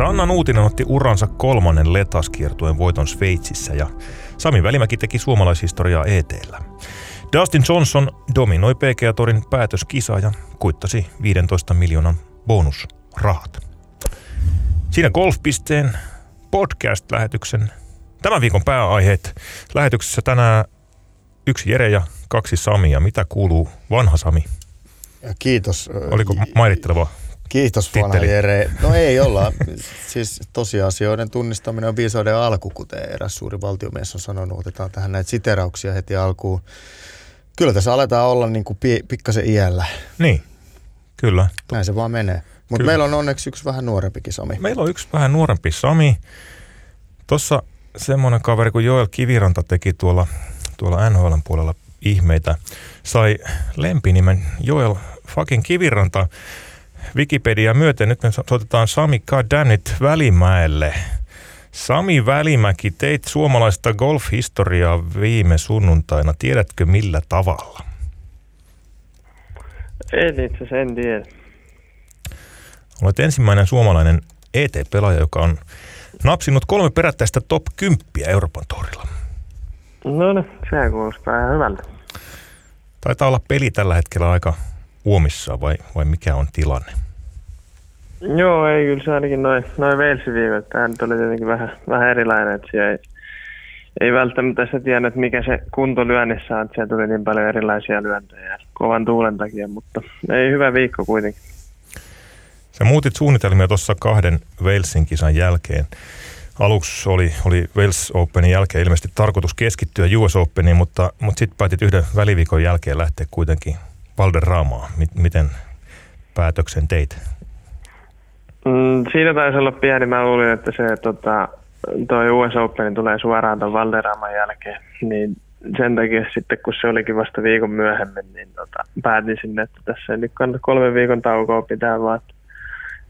Sanna Nuutinen otti uransa kolmannen letaskiertueen voiton Sveitsissä ja Sami Välimäki teki suomalaishistoriaa ETllä. Dustin Johnson dominoi PGA-torin päätöskisaa ja kuittasi 15 miljoonan bonusrahat. Siinä Golfpisteen podcast-lähetyksen tämän viikon pääaiheet. Lähetyksessä tänään yksi Jere ja kaksi Samia. Mitä kuuluu vanha Sami? Kiitos. Oliko mairitteleva Kiitos vanha Jere. No ei olla. siis tosiasioiden tunnistaminen on viisauden alku, kuten eräs suuri valtiomies on sanonut. Otetaan tähän näitä siterauksia heti alkuun. Kyllä tässä aletaan olla niin kuin pikkasen iällä. Niin, kyllä. Näin se vaan menee. Mutta meillä on onneksi yksi vähän nuorempikin Sami. Meillä on yksi vähän nuorempi Sami. Tuossa semmoinen kaveri kuin Joel Kiviranta teki tuolla, tuolla NHL puolella ihmeitä. Sai lempinimen Joel fucking Kiviranta. Wikipedia myöten. Nyt me soitetaan Sami Kadanit Välimäelle. Sami Välimäki, teit suomalaista golfhistoriaa viime sunnuntaina. Tiedätkö millä tavalla? En itse asiassa, en tiedä. Olet ensimmäinen suomalainen ET-pelaaja, joka on napsinut kolme perättäistä top 10 Euroopan torilla. No niin, se kuulostaa ihan hyvältä. Taitaa olla peli tällä hetkellä aika uomissa vai, vai mikä on tilanne? Joo, ei kyllä se ainakin noin noi Walesin Tämä nyt oli tietenkin vähän, vähän erilainen, että siellä ei, ei välttämättä sitä tiedä, että mikä se kunto lyönnissä on, että siellä tuli niin paljon erilaisia lyöntejä kovan tuulen takia, mutta ei hyvä viikko kuitenkin. Sä muutit suunnitelmia tuossa kahden Walesin kisan jälkeen. Aluksi oli, oli Wales Openin jälkeen ilmeisesti tarkoitus keskittyä US Openiin, mutta, mutta sitten päätit yhden väliviikon jälkeen lähteä kuitenkin Valderaamaan. Miten päätöksen teit? Mm, siinä taisi olla pieni. Mä luulin, että se tota, toi US Open tulee suoraan tuon Valderaaman jälkeen. Niin sen takia sitten, kun se olikin vasta viikon myöhemmin, niin tota, päätin sinne, että tässä ei nyt kannata kolmen viikon taukoa pitää, vaan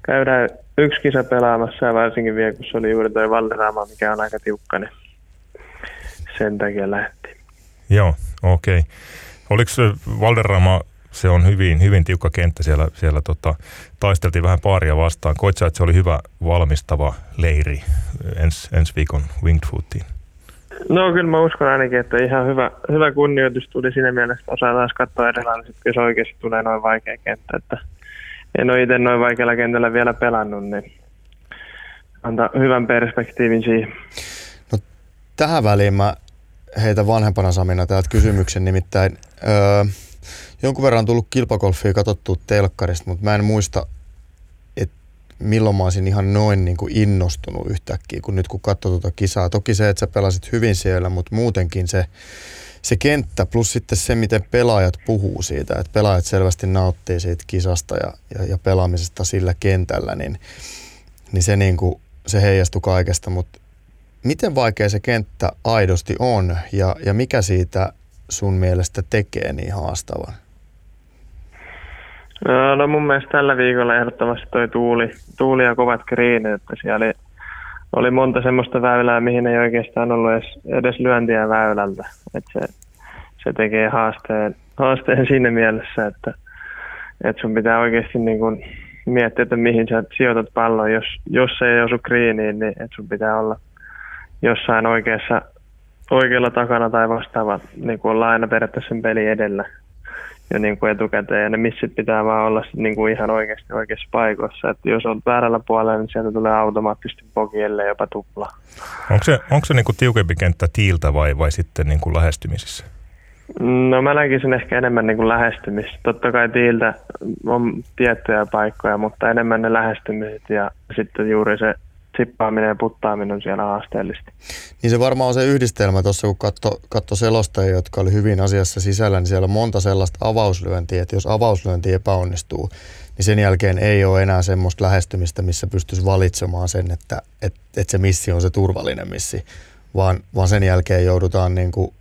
käydään yksi kisa pelaamassa ja varsinkin vielä, kun se oli juuri toi Valderama, mikä on aika tiukka, niin sen takia lähti. Joo, okei. Okay. Oliko Valderama se on hyvin, hyvin tiukka kenttä. Siellä, siellä tota, taisteltiin vähän paaria vastaan. Koit että se oli hyvä valmistava leiri ens, ensi viikon Winged Footiin? No kyllä mä uskon ainakin, että ihan hyvä, hyvä kunnioitus tuli siinä mielessä, että osaa taas katsoa erilainen, kun se oikeasti tulee noin vaikea kenttä. Että en ole itse noin vaikealla kentällä vielä pelannut, niin antaa hyvän perspektiivin siihen. No, tähän väliin mä heitä vanhempana Samina täältä kysymyksen, nimittäin öö, jonkun verran on tullut kilpakolfia katsottua telkkarista, mutta mä en muista, että milloin mä olisin ihan noin niin kuin innostunut yhtäkkiä, kun nyt kun katsoo tuota kisaa. Toki se, että sä pelasit hyvin siellä, mutta muutenkin se, se kenttä plus sitten se, miten pelaajat puhuu siitä, että pelaajat selvästi nauttii siitä kisasta ja, ja, ja pelaamisesta sillä kentällä, niin, niin se, niin kuin, se heijastui kaikesta, mutta miten vaikea se kenttä aidosti on ja, ja mikä siitä sun mielestä tekee niin haastavan? No, no mun mielestä tällä viikolla ehdottomasti toi tuuli, tuuli ja kovat kriinit, että siellä oli, oli monta semmoista väylää, mihin ei oikeastaan ollut edes, edes lyöntiä väylältä. Että se, se tekee haasteen, haasteen siinä mielessä, että, että sun pitää oikeasti niin kuin miettiä, että mihin sä sijoitat pallon. Jos, jos se ei osu kriiniin, niin että sun pitää olla jossain oikeassa, oikealla takana tai vastaava, niin kuin olla aina periaatteessa sen peli edellä jo niin kuin etukäteen. Ja ne missit pitää vaan olla sit niin kuin ihan oikeasti oikeassa paikoissa. Että jos on väärällä puolella, niin sieltä tulee automaattisesti pokielle jopa tupla. Onko se, onko se niin kuin tiukempi kenttä tiiltä vai, vai sitten niin kuin lähestymisissä? No mä näkisin ehkä enemmän niin kuin lähestymistä. Totta kai tiiltä on tiettyjä paikkoja, mutta enemmän ne lähestymiset ja sitten juuri se sippaaminen ja puttaaminen on siellä haasteellista. Niin se varmaan on se yhdistelmä tuossa, kun katso, katso selostajia, jotka oli hyvin asiassa sisällä, niin siellä on monta sellaista avauslyöntiä, että jos avauslyönti epäonnistuu, niin sen jälkeen ei ole enää semmoista lähestymistä, missä pystyisi valitsemaan sen, että, että, että se missi on se turvallinen missi, vaan, vaan sen jälkeen joudutaan niin kuin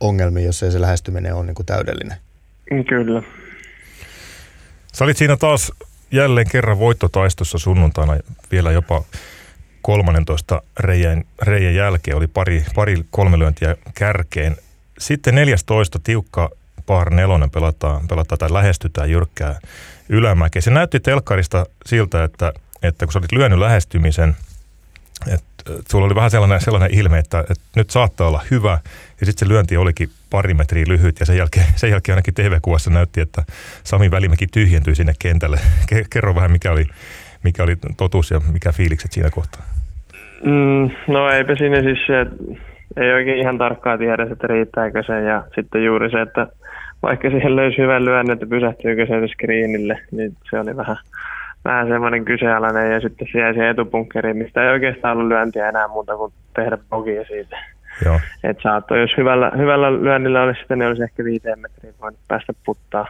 ongelmiin, jos ei se lähestyminen ole niin kuin täydellinen. Kyllä. Sä olit siinä taas jälleen kerran voittotaistossa sunnuntaina vielä jopa 13 reijän, reijän jälkeen oli pari, pari kolmelöintiä kärkeen. Sitten 14 tiukka par nelonen pelataan, pelataan tai lähestytään jyrkkää ylämäkeä. Se näytti telkkarista siltä, että, että kun sä olit lyönyt lähestymisen, että sulla oli vähän sellainen, sellainen ilme, että, että nyt saattaa olla hyvä, ja sitten se lyönti olikin pari metriä lyhyt, ja sen jälkeen, sen jälkeen ainakin TV-kuvassa näytti, että Sami Välimäki tyhjentyi sinne kentälle. Kerro vähän, mikä oli, mikä oli totuus ja mikä fiilikset siinä kohtaa. Mm, no eipä siinä siis se, että ei oikein ihan tarkkaa tiedä, että riittääkö se, ja sitten juuri se, että vaikka siihen löysi hyvän lyönnin, että pysähtyykö se screenille, niin se oli vähän, vähän semmoinen kyseenalainen ja sitten se jäi siihen etupunkkeriin, mistä ei oikeastaan ollut lyöntiä enää muuta kuin tehdä bogia siitä. Joo. Et saattoi, jos hyvällä, hyvällä lyönnillä olisi sitten, niin olisi ehkä viiteen metriin voinut päästä puttaa.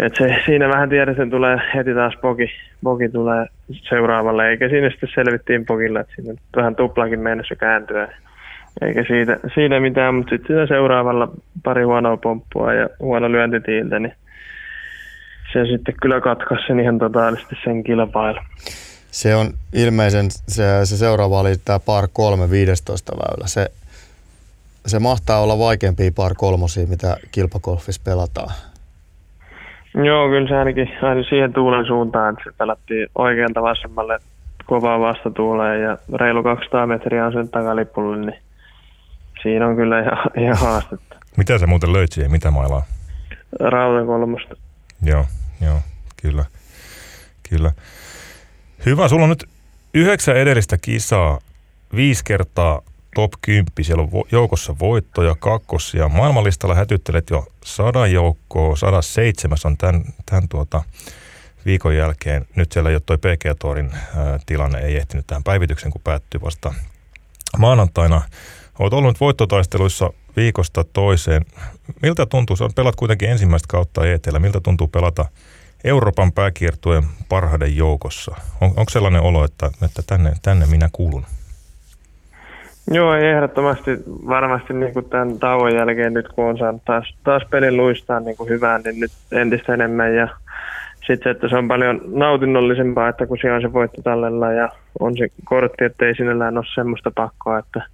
Et se, siinä vähän tiedät, että tulee heti taas bogi, bogi tulee seuraavalle, eikä siinä sitten selvittiin bogilla, että siinä vähän tuplakin mennessä kääntyä. Eikä siitä, siitä mitään, mutta sitten seuraavalla pari huonoa pomppua ja huono lyöntitiiltä, niin se sitten kyllä katkaisi sen ihan totaalisesti sen kilpailu. Se on ilmeisen, se, se seuraava oli tämä par 3 15 väylä. Se, se mahtaa olla vaikeampia par kolmosia, mitä kilpakolfissa pelataan. Joo, kyllä se ainakin aina siihen tuulen suuntaan, että se pelattiin oikealta vasemmalle kovaa vastatuuleen ja reilu 200 metriä on sen takalipulle, niin siinä on kyllä ihan, ihan haastetta. Mitä sä muuten löit siihen? Mitä mailaa? Rautakolmosta. Joo, joo, kyllä. Kyllä. Hyvä, sulla on nyt yhdeksän edellistä kisaa, viisi kertaa top 10, siellä on joukossa voittoja, kakkosia. Maailmanlistalla hätyttelet jo sadan joukkoa, 107 on tämän, tämän tuota, viikon jälkeen. Nyt siellä ei ole toi PG-torin tilanne, ei ehtinyt tähän päivityksen, kun päättyi vasta maanantaina. Olet ollut voittotaisteluissa viikosta toiseen. Miltä tuntuu, sä pelat kuitenkin ensimmäistä kautta etelä, miltä tuntuu pelata Euroopan pääkiertueen parhaiden joukossa? On, onko sellainen olo, että, että tänne, tänne minä kuulun? Joo, ehdottomasti varmasti niin kuin tämän tauon jälkeen nyt kun on saanut taas, taas pelin luistaa niin kuin hyvään, niin nyt entistä enemmän ja sitten se, että se on paljon nautinnollisempaa, että kun siellä on se voitto tallella ja on se kortti, että ei sinällään ole semmoista pakkoa, että,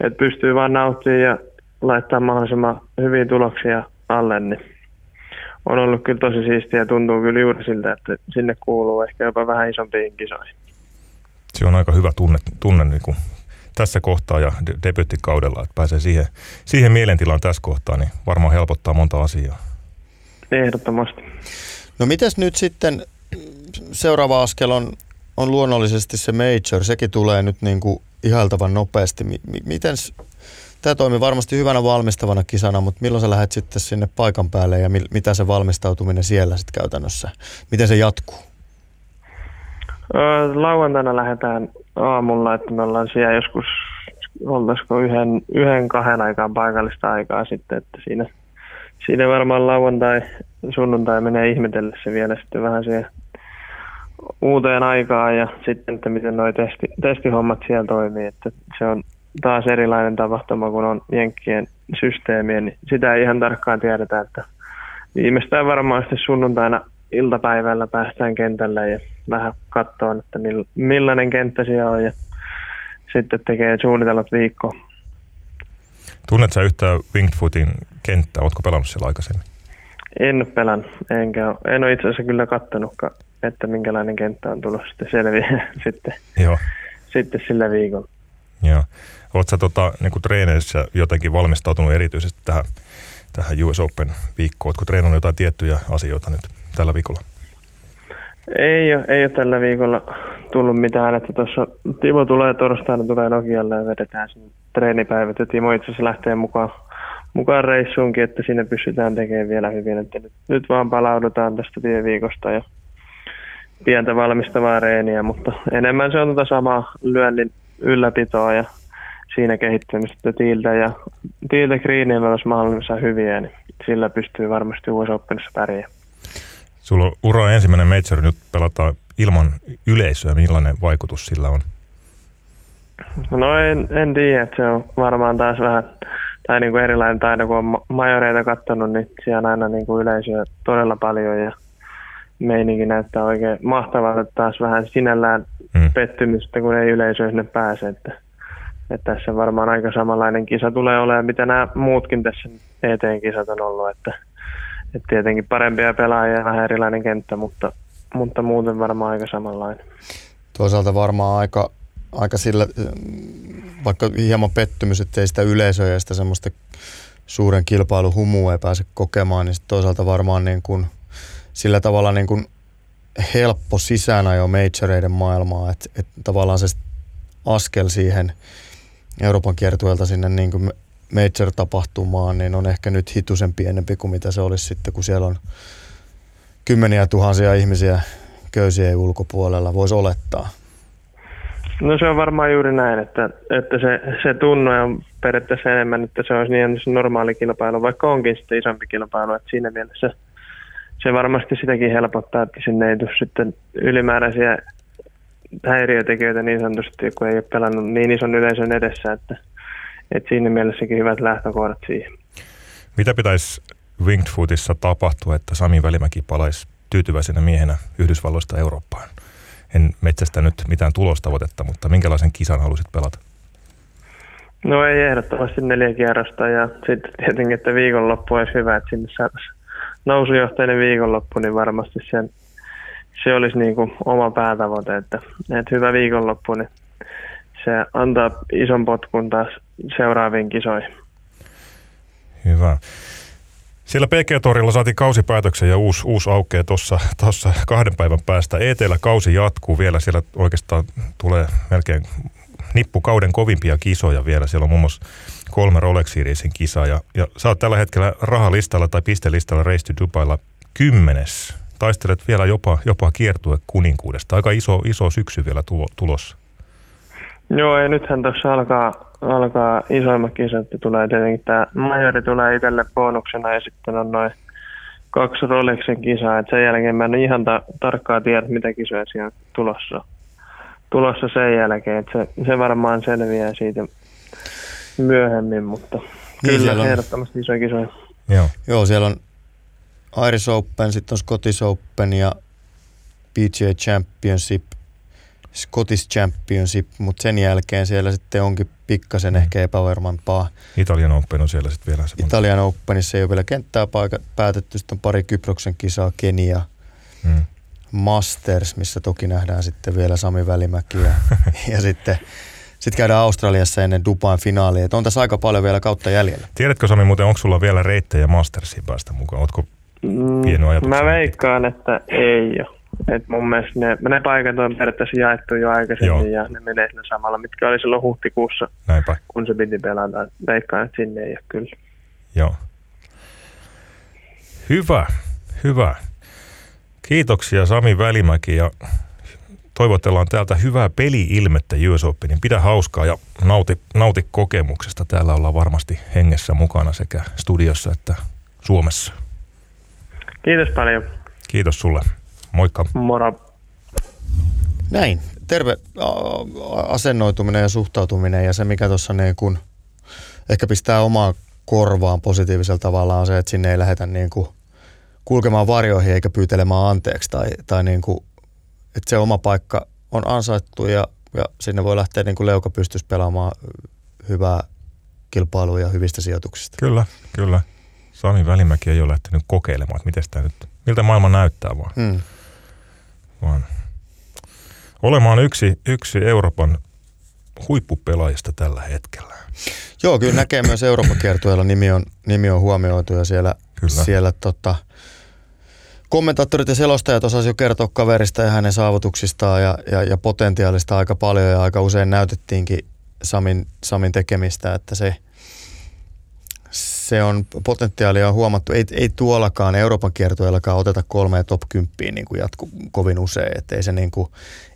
että pystyy vaan nauttimaan ja laittaa mahdollisimman hyviä tuloksia alle, niin on ollut kyllä tosi siistiä ja tuntuu kyllä juuri siltä, että sinne kuuluu ehkä jopa vähän isompiin kisoihin. Se on aika hyvä tunne, tunne niin kuin tässä kohtaa ja de- debyttikaudella, että pääsee siihen, siihen mielentilaan tässä kohtaa, niin varmaan helpottaa monta asiaa. Ehdottomasti. No mitäs nyt sitten seuraava askel on, on luonnollisesti se major, sekin tulee nyt niin kuin ihailtavan nopeasti. Miten Tämä toimii varmasti hyvänä valmistavana kisana, mutta milloin sä lähdet sitten sinne paikan päälle ja mitä se valmistautuminen siellä sitten käytännössä, miten se jatkuu? Lauantaina lähdetään aamulla, että me ollaan siellä joskus, oltaisiko yhden, yhden kahden aikaan paikallista aikaa sitten, että siinä, siinä varmaan lauantai, sunnuntai menee ihmetellessä vielä sitten vähän siihen uuteen aikaan ja sitten, että miten nuo testi, testihommat siellä toimii, että se on taas erilainen tapahtuma, kun on Jenkkien systeemiä, niin sitä ei ihan tarkkaan tiedetä, että viimeistään varmaan sitten sunnuntaina iltapäivällä päästään kentälle ja vähän katsoa, että millainen kenttä siellä on ja sitten tekee suunnitelmat viikkoa. Tunnetko yhtään Wingfootin kenttää? Oletko pelannut siellä aikaisemmin? En ole pelannut, enkä ole. En ole itse asiassa kyllä kattonutkaan, että minkälainen kenttä on tullut sitten selviä sitten, Joo. sitten sillä viikolla. Joo. Oletko tota, niin treeneissä jotenkin valmistautunut erityisesti tähän, tähän US Open viikkoon? Oletko treenannut jotain tiettyjä asioita nyt tällä viikolla? Ei ole, ei ole tällä viikolla tullut mitään, että tuossa Timo tulee torstaina, tulee Nokialle ja vedetään sen treenipäivät ja Timo itse asiassa lähtee mukaan, mukaan reissuunkin, että sinne pystytään tekemään vielä hyvin. Että nyt, nyt vaan palaudutaan tästä viikosta ja pientä valmistavaa reeniä, mutta enemmän se on tätä samaa lyönnin ylläpitoa ja siinä kehittämistä tiiltä ja tiiltä Greenillä olisi mahdollisimman hyviä, niin sillä pystyy varmasti US Openissa pärjäämään. Sulla on ura ensimmäinen major, nyt pelataan ilman yleisöä. Millainen vaikutus sillä on? No en, en tiedä, että se on varmaan taas vähän tai niin kuin erilainen taito, kun on majoreita katsonut, niin siellä on aina niin kuin yleisöä todella paljon ja meininki näyttää oikein mahtavalta taas vähän sinällään mm. pettymystä, kun ei yleisö sinne pääse. Että, että tässä varmaan aika samanlainen kisa tulee olemaan, mitä nämä muutkin tässä ET-kisat on ollut. Että, että tietenkin parempia pelaajia ja vähän erilainen kenttä, mutta mutta muuten varmaan aika samanlainen. Toisaalta varmaan aika, aika sillä, vaikka hieman pettymys, että ei sitä yleisöä ja sitä semmoista suuren kilpailun humua ei pääse kokemaan, niin toisaalta varmaan niin kuin, sillä tavalla niin kuin helppo sisään jo majoreiden maailmaa, että, että tavallaan se askel siihen Euroopan kiertueelta sinne niin kuin major-tapahtumaan, niin on ehkä nyt hitusen pienempi kuin mitä se olisi sitten, kun siellä on kymmeniä tuhansia ihmisiä köysien ulkopuolella, voisi olettaa. No se on varmaan juuri näin, että, että se, se tunne on periaatteessa enemmän, että se olisi niin normaali kilpailu, vaikka onkin sitten isompi kilpailu, että siinä mielessä se varmasti sitäkin helpottaa, että sinne ei tule sitten ylimääräisiä häiriötekijöitä niin sanotusti, kun ei ole pelannut niin ison yleisön edessä, että, että siinä mielessäkin hyvät lähtökohdat siihen. Mitä pitäisi Winged Footissa tapahtua, että Sami Välimäki palaisi tyytyväisenä miehenä Yhdysvalloista Eurooppaan? En metsästä nyt mitään tulostavoitetta, mutta minkälaisen kisan halusit pelata? No ei ehdottomasti neljä kierrosta ja sitten tietenkin, että viikonloppu olisi hyvä, että sinne saataisiin nousujohtainen viikonloppu, niin varmasti sen, se olisi niin kuin oma päätavoite, että, että hyvä viikonloppu, niin se antaa ison potkun taas seuraaviin kisoihin. Hyvä. Siellä PG-torilla saatiin kausipäätöksen ja uusi, uusi aukeaa tuossa kahden päivän päästä. Etelä kausi jatkuu vielä. Siellä oikeastaan tulee melkein nippukauden kovimpia kisoja vielä. Siellä on muun muassa kolme Rolex Seriesin kisaa. Ja, ja sä oot tällä hetkellä rahalistalla tai pistelistalla Race to Dubailla kymmenes. Taistelet vielä jopa, jopa kiertue kuninkuudesta. Aika iso, iso syksy vielä tulossa. Joo, ja nythän tuossa alkaa, alkaa isoimmat kisat. Tulee tietenkin tämä majori tulee itselle bonuksena ja sitten on noin kaksi Rolexin kisaa. Et sen jälkeen mä en ihan ta- tarkkaa tiedä, mitä kisoja siellä tulossa, tulossa sen jälkeen. Et se, se varmaan selviää siitä myöhemmin, mutta niin, kyllä on... ehdottomasti isoja kisoja. Joo. Joo, siellä on Irish Open, sitten on Scottish Open ja PGA Championship – Scottish Championship, mutta sen jälkeen siellä sitten onkin pikkasen mm. ehkä epävarmampaa. Italian Open on siellä sitten vielä semmoinen. Italian Openissa ei ole vielä kenttää paika, päätetty, sitten on pari Kyproksen kisaa, Kenia, mm. Masters, missä toki nähdään sitten vielä Sami Välimäki ja, ja sitten sitten käydään Australiassa ennen Dubain finaalia. Et on tässä aika paljon vielä kautta jäljellä. Tiedätkö Sami muuten, onko sulla vielä reittejä Mastersiin päästä mukaan? Oletko mm, Mä veikkaan, että ei ole. Et mun mielestä ne, ne paikat on periaatteessa jaettu jo aikaisemmin Joo. ja ne menee sinne samalla, mitkä oli silloin huhtikuussa, Näinpä. kun se piti pelata. Veikkaan, että sinne ei ole kyllä. Joo. Hyvä, hyvä. Kiitoksia Sami Välimäki ja toivotellaan täältä hyvää peli-ilmettä US Openin. Pidä hauskaa ja nauti, nauti kokemuksesta. Täällä ollaan varmasti hengessä mukana sekä studiossa että Suomessa. Kiitos paljon. Kiitos sulle. Moikka. Moro. Näin. Terve asennoituminen ja suhtautuminen ja se, mikä tuossa niin kun ehkä pistää omaa korvaan positiivisella tavalla on se, että sinne ei lähdetä niin kuin kulkemaan varjoihin eikä pyytelemään anteeksi tai, tai niin kuin, että se oma paikka on ansaittu ja, ja sinne voi lähteä niin kuin leuka pystyisi pelaamaan hyvää kilpailua ja hyvistä sijoituksista. Kyllä, kyllä. Sami Välimäki ei ole lähtenyt kokeilemaan, että miten tämä nyt, miltä maailma näyttää vaan. Hmm vaan olemaan yksi, yksi Euroopan huippupelaajista tällä hetkellä. Joo, kyllä näkee myös Euroopan kiertueella nimi on, nimi on huomioitu ja siellä, kyllä. siellä tota, kommentaattorit ja selostajat osasivat jo kertoa kaverista ja hänen saavutuksistaan ja, ja, ja potentiaalista aika paljon ja aika usein näytettiinkin Samin, Samin tekemistä, että se – se on potentiaalia on huomattu. Ei, ei tuollakaan Euroopan kiertueellakaan oteta kolmea top 10 niin kuin jatku kovin usein. Että ei, se niin kuin,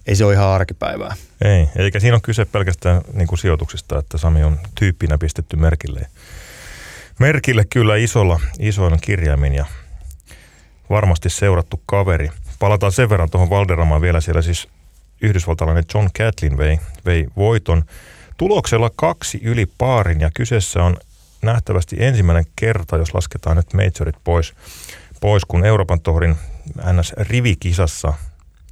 ei se ole ihan arkipäivää. Ei, eikä siinä ole kyse pelkästään niin kuin sijoituksista, että Sami on tyyppinä pistetty merkille. Merkille kyllä isolla, isoilla kirjaimin ja varmasti seurattu kaveri. Palataan sen verran tuohon Valderamaan vielä siellä siis yhdysvaltalainen John Catlin vei, vei voiton tuloksella kaksi yli paarin ja kyseessä on nähtävästi ensimmäinen kerta, jos lasketaan nyt majorit pois, pois kun Euroopan tohrin NS-rivikisassa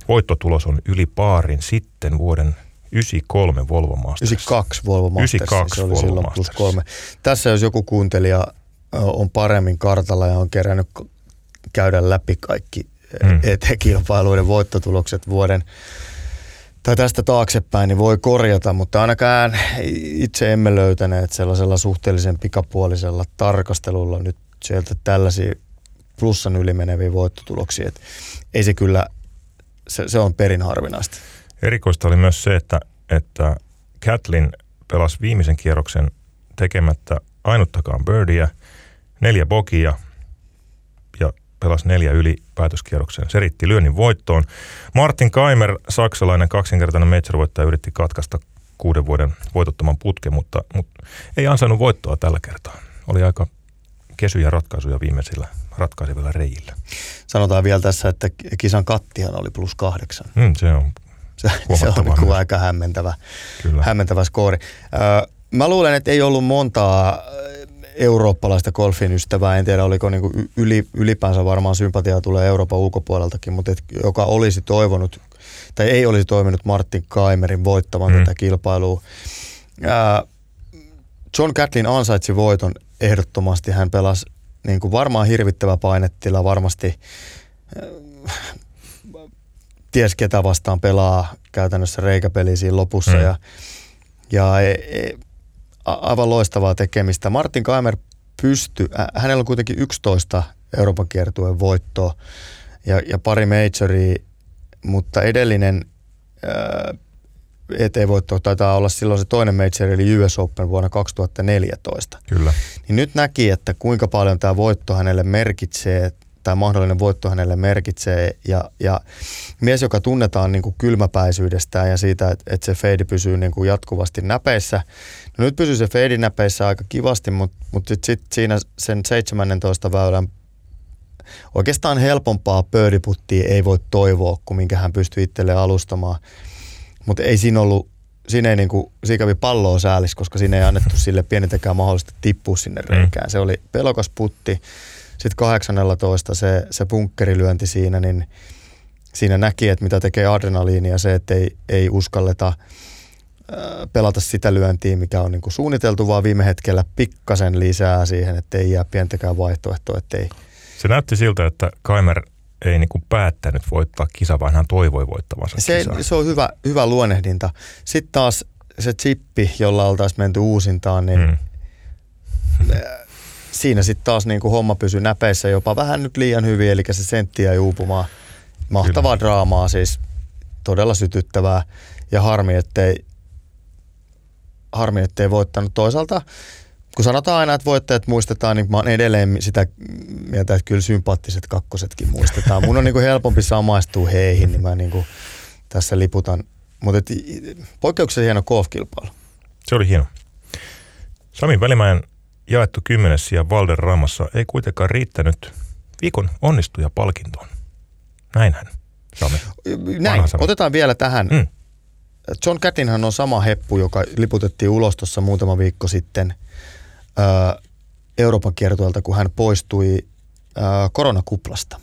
voittotulos on yli paarin sitten vuoden 93 Volvo Masters. 92 Volvo Masters. 92 se oli Volvo silloin Masters. plus kolme. Tässä jos joku kuuntelija on paremmin kartalla ja on kerännyt käydä läpi kaikki mm. ET-kilpailuiden voittotulokset vuoden tai tästä taaksepäin, niin voi korjata, mutta ainakaan itse emme löytäneet sellaisella suhteellisen pikapuolisella tarkastelulla nyt sieltä tällaisia plussan ylimeneviä voittotuloksia. Et ei se kyllä, se, se on perin harvinaista. Erikoista oli myös se, että, että Catlin pelasi viimeisen kierroksen tekemättä ainuttakaan birdiä, neljä bogia ja pelasi neljä yli päätöskierroksen. Se riitti lyönnin voittoon. Martin Kaimer, saksalainen kaksinkertainen major yritti katkaista kuuden vuoden voitottoman putken, mutta, mutta ei ansainnut voittoa tällä kertaa. Oli aika kesyjä ratkaisuja viimeisillä ratkaisevilla reijillä. Sanotaan vielä tässä, että kisan kattihan oli plus kahdeksan. Mm, se on se, se on niin aika hämmentävä, Kyllä. hämmentävä skoori. mä luulen, että ei ollut montaa eurooppalaista golfin ystävää, en tiedä oliko niin kuin yli, ylipäänsä varmaan sympatiaa tulee Euroopan ulkopuoleltakin, mutta et, joka olisi toivonut, tai ei olisi toiminut Martin Kaimerin voittavan mm. tätä kilpailua. Ää, John Catlin ansaitsi voiton ehdottomasti, hän pelasi niin kuin varmaan hirvittävä painetila, varmasti ties ketä vastaan pelaa käytännössä reikäpeli siinä lopussa mm. ja, ja e, e, aivan loistavaa tekemistä. Martin Kaimer pysty, hänellä on kuitenkin 11 Euroopan kiertueen voittoa ja, ja pari majoria, mutta edellinen ää, ET-voitto taitaa olla silloin se toinen major, eli US Open vuonna 2014. Kyllä. Niin nyt näki, että kuinka paljon tämä voitto hänelle merkitsee, tämä mahdollinen voitto hänelle merkitsee. Ja, ja mies, joka tunnetaan niin kuin kylmäpäisyydestään ja siitä, että, että se feidi pysyy niin kuin jatkuvasti näpeissä. No nyt pysyy se feidi näpeissä aika kivasti, mutta, mutta sitten sit siinä sen 17 väylän oikeastaan helpompaa pöydiputtia ei voi toivoa, kuin minkä hän pystyy itselleen alustamaan. Mutta ei siinä ollut, siinä ei niinku, siinä kävi palloa säälis, koska siinä ei annettu sille pienintäkään mahdollista tippua sinne mm. reikään. Se oli pelokas putti. Sitten 18 se, se bunkkerilyönti siinä, niin siinä näki, että mitä tekee adrenaliini ja se, että ei, ei uskalleta pelata sitä lyöntiä, mikä on niinku suunniteltu, vaan viime hetkellä pikkasen lisää siihen, että ei jää pientäkään vaihtoehtoa, ettei se näytti siltä, että Kaimer ei niin kuin päättänyt voittaa kisa, vaan hän toivoi voittavansa se, kisaa. se on hyvä, hyvä luonnehdinta. Sitten taas se chippi, jolla oltaisiin menty uusintaan, niin mm. Siinä sitten taas niin kuin homma pysyy näpeissä jopa vähän nyt liian hyvin, eli se sentti jäi uupumaan. Mahtavaa Kyllä. draamaa siis, todella sytyttävää ja harmi, ettei, harmi, ettei voittanut. Toisaalta kun sanotaan aina, että voittajat muistetaan, niin mä oon edelleen sitä mieltä, että kyllä sympaattiset kakkosetkin muistetaan. Mun on niin kuin helpompi samaistua heihin, niin mä niin kuin tässä liputan. Mutta poikkeuksessa hieno golfkilpailu. Se oli hieno. Sami Välimäen jaettu kymmenes ja Valderamassa ei kuitenkaan riittänyt viikon onnistuja palkintoon. Näinhän, Sami. Näin. Otetaan vielä tähän. Mm. John Catlinhan on sama heppu, joka liputettiin ulos tuossa muutama viikko sitten – Euroopan kiertueelta, kun hän poistui koronakuplasta.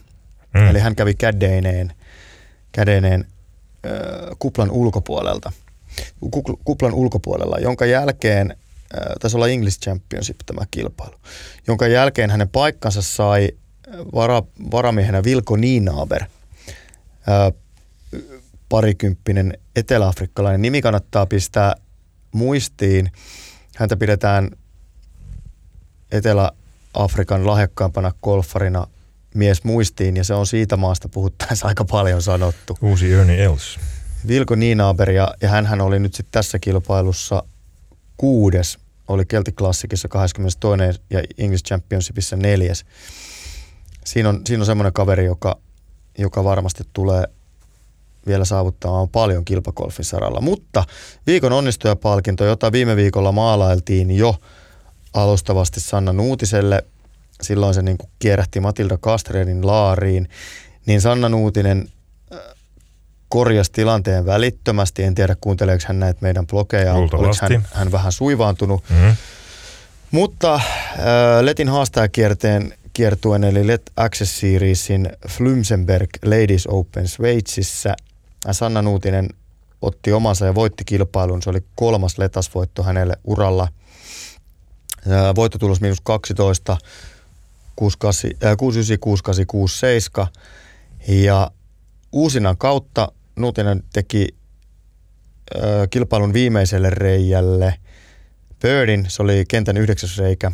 Mm. Eli hän kävi kädeineen, kädeineen kuplan ulkopuolelta, kuplan ulkopuolella, jonka jälkeen, taisi olla English Championship tämä kilpailu, jonka jälkeen hänen paikkansa sai vara, varamiehenä Vilko Niinaber, parikymppinen eteläafrikkalainen. Nimi kannattaa pistää muistiin. Häntä pidetään Etelä-Afrikan lahjakkaampana golfarina mies muistiin ja se on siitä maasta puhuttaessa aika paljon sanottu. Uusi Ernie Els. Vilko Niinaber ja, ja hän oli nyt sitten tässä kilpailussa kuudes, oli Celtic Classicissa 22. ja English Championshipissa neljäs. Siinä on, siinä on semmoinen kaveri, joka, joka varmasti tulee vielä saavuttamaan paljon kilpakolfin saralla. Mutta viikon onnistujapalkinto, jota viime viikolla maalailtiin jo – alustavasti Sanna Nuutiselle. Silloin se niin kuin kierähti Matilda Kastrenin laariin. Niin Sanna Nuutinen korjasi tilanteen välittömästi. En tiedä, kuunteleeko hän näitä meidän blogeja. Oliko hän, hän vähän suivaantunut. Mm-hmm. Mutta äh, Letin haastajakierteen kiertuen eli Let Access Seriesin Flumsenberg Ladies Open Sveitsissä Sanna Nuutinen otti omansa ja voitti kilpailun. Se oli kolmas letasvoitto hänelle uralla – Voittotulos miinus 12, 69, 68, 67. Ja uusina kautta Nuutinen teki ö, kilpailun viimeiselle reijälle Birdin, se oli kentän yhdeksäs reikä.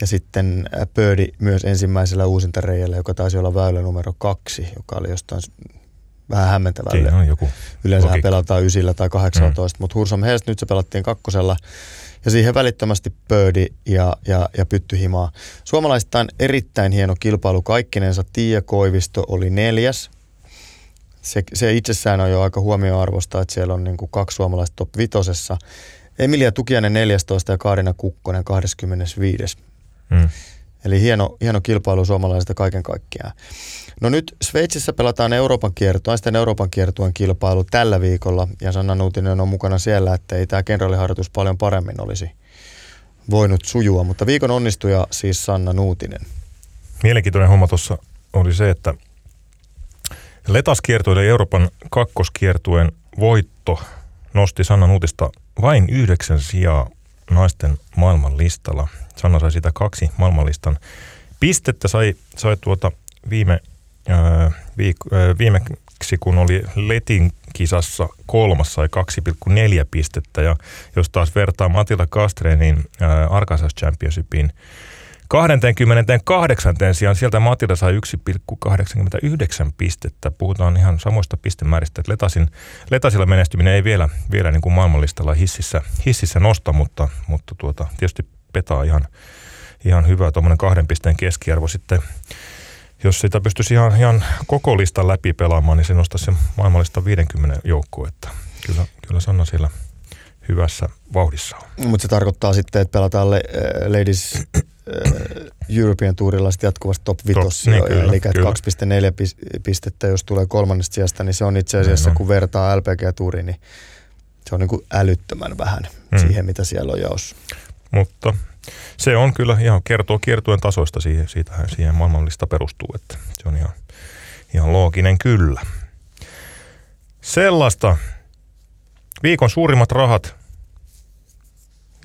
Ja sitten Birdi myös ensimmäisellä uusinta reijällä, joka taisi olla väylä numero kaksi, joka oli jostain vähän hämmentävälle. Siinä on joku Yleensä logiikka. pelataan ysillä tai 18, mm. mutta Hursom Heest nyt se pelattiin kakkosella. Ja siihen välittömästi Pöydi ja, ja, ja Pyttyhimaa. Suomalaistaan erittäin hieno kilpailu kaikkinensa. Tiia Koivisto oli neljäs. Se, se itsessään on jo aika huomioarvosta, että siellä on niin kuin kaksi suomalaista top vitosessa. Emilia Tukiainen 14 ja Kaarina Kukkonen 25. Mm. Eli hieno, hieno kilpailu suomalaisista kaiken kaikkiaan. No nyt Sveitsissä pelataan Euroopan kiertoa, sitten Euroopan kiertueen kilpailu tällä viikolla. Ja Sanna Nuutinen on mukana siellä, että ei tämä kenraaliharjoitus paljon paremmin olisi voinut sujua. Mutta viikon onnistuja siis Sanna Nuutinen. Mielenkiintoinen homma tuossa oli se, että Letaskiertueelle Euroopan kakkoskiertueen voitto nosti Sanna Nuutista vain yhdeksän sijaa naisten maailmanlistalla. Sanna sai sitä kaksi maailmanlistan pistettä, sai, sai tuota viime, ää, viik, ää, viimeksi kun oli Letin kisassa kolmas sai 2,4 pistettä ja jos taas vertaa Matilda Kastreenin ää, Arkansas Championshipiin 28. sijaan sieltä Matilda sai 1,89 pistettä. Puhutaan ihan samoista pistemääristä. Että Letasin, Letasilla menestyminen ei vielä, vielä niin kuin maailmanlistalla hississä, hississä nosta, mutta, mutta tuota, tietysti petaa ihan, ihan hyvä tuommoinen kahden pisteen keskiarvo sitten. Jos sitä pystyisi ihan, ihan koko listan läpi pelaamaan, niin se nostaisi se maailmanlista 50 joukkoon. Että kyllä, kyllä Sanna siellä hyvässä vauhdissa on. Mutta se tarkoittaa sitten, että pelataan le- äh, Ladies European Tourilla sitten jatkuvasti top 5. niin kyllä, eli kyllä. 2,4 pis- pistettä, jos tulee kolmannesta sijasta, niin se on itse asiassa, Näin on. kun vertaa LPG-tuuriin, niin se on niin kuin älyttömän vähän Mm. mm. siihen, mitä siellä on jaossa. Mutta se on kyllä ihan kertoo kiertuen tasoista siihen, siitähän siihen maailmanlista perustuu, että se on ihan, ihan looginen kyllä. Sellaista. Viikon suurimmat rahat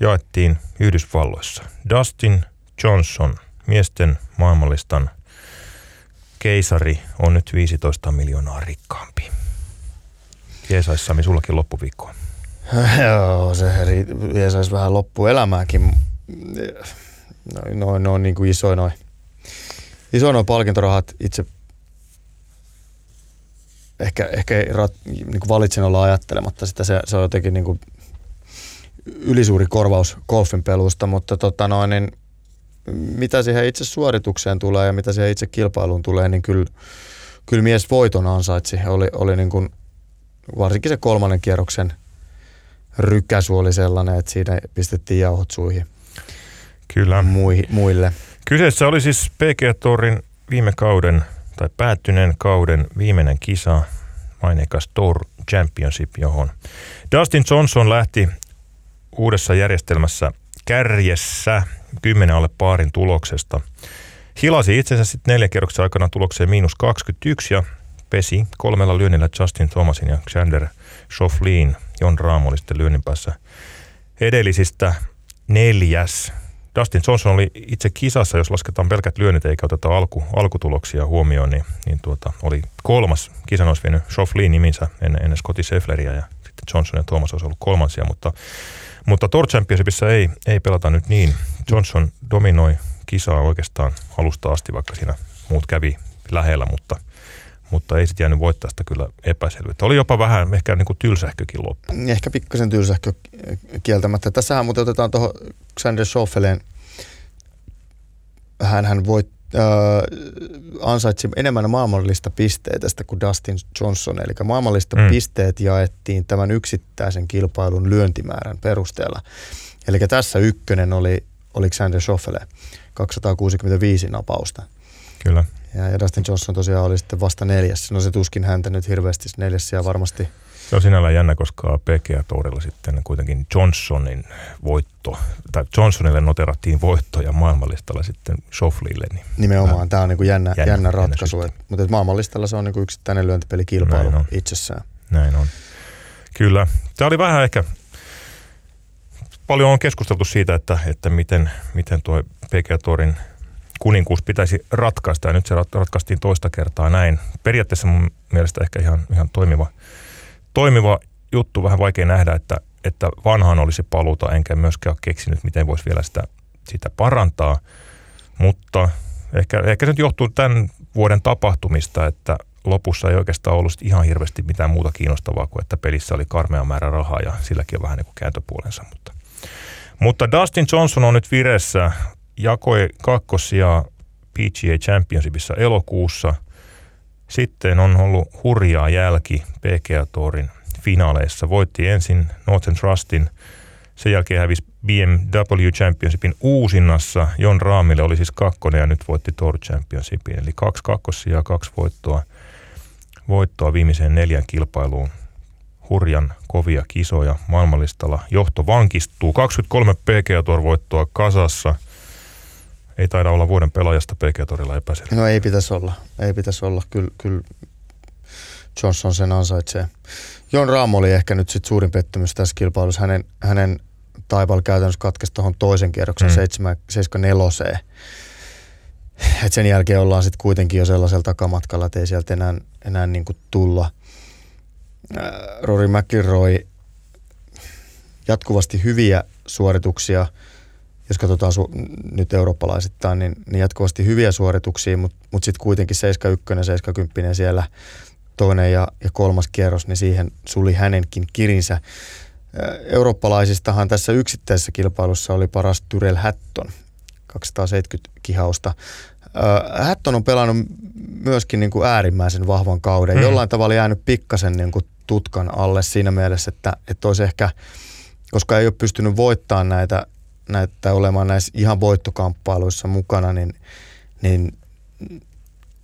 jaettiin Yhdysvalloissa. Dustin Johnson, miesten maailmanlistan keisari, on nyt 15 miljoonaa rikkaampi. Jeesais Sami, sullakin loppuviikkoa. Joo, se saisi vähän loppuelämääkin. No, no, no on niin kuin isoin noin. Isoin noin palkintorahat itse ehkä, ehkä rat, niin kuin valitsin olla ajattelematta sitä. Se, se on jotenkin niin kuin ylisuuri korvaus golfin pelusta, mutta tota noin, niin mitä siihen itse suoritukseen tulee ja mitä siihen itse kilpailuun tulee, niin kyllä, kyllä mies voiton ansaitsi. Oli, oli niin kuin, varsinkin se kolmannen kierroksen rykäsu oli sellainen, että siinä pistettiin jauhot suihin Kyllä. mui, muille. Kyseessä oli siis PGA Tourin viime kauden tai päättyneen kauden viimeinen kisa, maineikas Tour Championship, johon Dustin Johnson lähti uudessa järjestelmässä kärjessä kymmenen alle paarin tuloksesta. Hilasi itsensä sitten neljän kierroksen aikana tulokseen miinus 21 ja pesi kolmella lyönnillä Justin Thomasin ja Xander Schauffelein. Jon Raamo oli sitten lyönnin päässä edellisistä neljäs. Dustin Johnson oli itse kisassa, jos lasketaan pelkät lyönnit eikä oteta alku, alkutuloksia huomioon, niin, niin tuota, oli kolmas. Kisan olisi vienyt Schauffelein niminsä ennen, ennen Scheffleria ja sitten Johnson ja Thomas olisi ollut kolmansia, mutta, mutta Tour Championshipissa ei, ei pelata nyt niin. Johnson dominoi kisaa oikeastaan alusta asti, vaikka siinä muut kävi lähellä, mutta, mutta ei sitten jäänyt voittajasta kyllä epäselvyyttä. Oli jopa vähän ehkä niin kuin tylsähkökin loppu. Ehkä pikkasen tylsähkö kieltämättä. Tässähän muuten otetaan tuohon Xander Schaufeleen. Hän, hän voit, äh, ansaitsi enemmän maailmanlista pisteitä tästä kuin Dustin Johnson. Eli maailmanlista Mm. pisteet jaettiin tämän yksittäisen kilpailun lyöntimäärän perusteella. Eli tässä ykkönen oli, oli Xander Schauffele, 265 napausta. Kyllä. Ja, ja Dustin Johnson tosiaan oli sitten vasta neljäs. No se tuskin häntä nyt hirveästi neljäs ja varmasti Se on sinällään jännä, koska PGA Tourilla sitten kuitenkin Johnsonin voitto, tai Johnsonille noterattiin voitto ja maailmanlistalla sitten Schauffeleille. Niin Nimenomaan, tämä on niinku jännä, Jännä- jännä, jännä jännä ratkaisu. systeemi. Et, mutta et maailmanlistalla se on niinku yksittäinen lyöntipelikilpailu Näin on. itsessään. näin on. Kyllä. Tämä oli vähän ehkä, paljon on keskusteltu siitä, että, että miten, miten tuo PGA Tourin kuninkuus pitäisi ratkaista ja nyt se ratkaistiin toista kertaa näin. Periaatteessa mun mielestä ehkä ihan, ihan toimiva, toimiva juttu, vähän vaikea nähdä, että, että vanhaan olisi paluuta, enkä myöskään ole keksinyt, miten voisi vielä sitä, sitä parantaa, mutta ehkä, ehkä se nyt johtuu tämän vuoden tapahtumista, että lopussa ei oikeastaan ollut ihan hirveästi mitään muuta kiinnostavaa kuin, että pelissä oli karmea määrä rahaa ja silläkin on vähän niin kuin kääntöpuolensa. Mutta, mutta Dustin Johnson on nyt viressä, jakoi kakkosia PGA Championshipissa elokuussa. Sitten on ollut hurjaa jälki PGA Tourin finaaleissa. Voitti ensin Northern Trustin, sen jälkeen hävisi BMW Championshipin uusinnassa. Jon Raamille oli siis kakkonen ja nyt voitti Tour Championshipin. Eli kaksi kakkosia ja kaksi voittoa, voittoa viimeiseen neljän kilpailuun. Hurjan kovia kisoja maailmanlistalla. Johto vankistuu. 23 PGA Tour voittoa kasassa. Ei taida olla vuoden pelaajasta PGA Tourilla epäselvä. No ei pitäisi olla. Ei pitäisi olla. Kyllä, kyllä Johnson sen ansaitsee. Jon Raam oli ehkä nyt sit suurin pettymys tässä kilpailussa. Hänen, hänen taipal käytännössä katkesi tuohon toisen kierroksen mm. 74 Et sen jälkeen ollaan sitten kuitenkin jo sellaisella takamatkalla, että ei sieltä enää, enää niin kuin tulla. Rory McIlroy jatkuvasti hyviä suorituksia, jos katsotaan su- nyt eurooppalaisittain, niin, niin jatkuvasti hyviä suorituksia, mutta mut sitten kuitenkin 71, 70 siellä toinen ja, ja kolmas kierros, niin siihen suli hänenkin kirinsä. Eurooppalaisistahan tässä yksittäisessä kilpailussa oli paras Tyrell Hatton, 270 kihausta. Hatton on pelannut myöskin niin kuin äärimmäisen vahvan kauden. Hmm. Jollain tavalla jäänyt pikkasen niin kuin tutkan alle siinä mielessä, että, että olisi ehkä, koska ei ole pystynyt voittamaan näitä, näitä olemaan näissä ihan voittokamppailuissa mukana, niin, niin,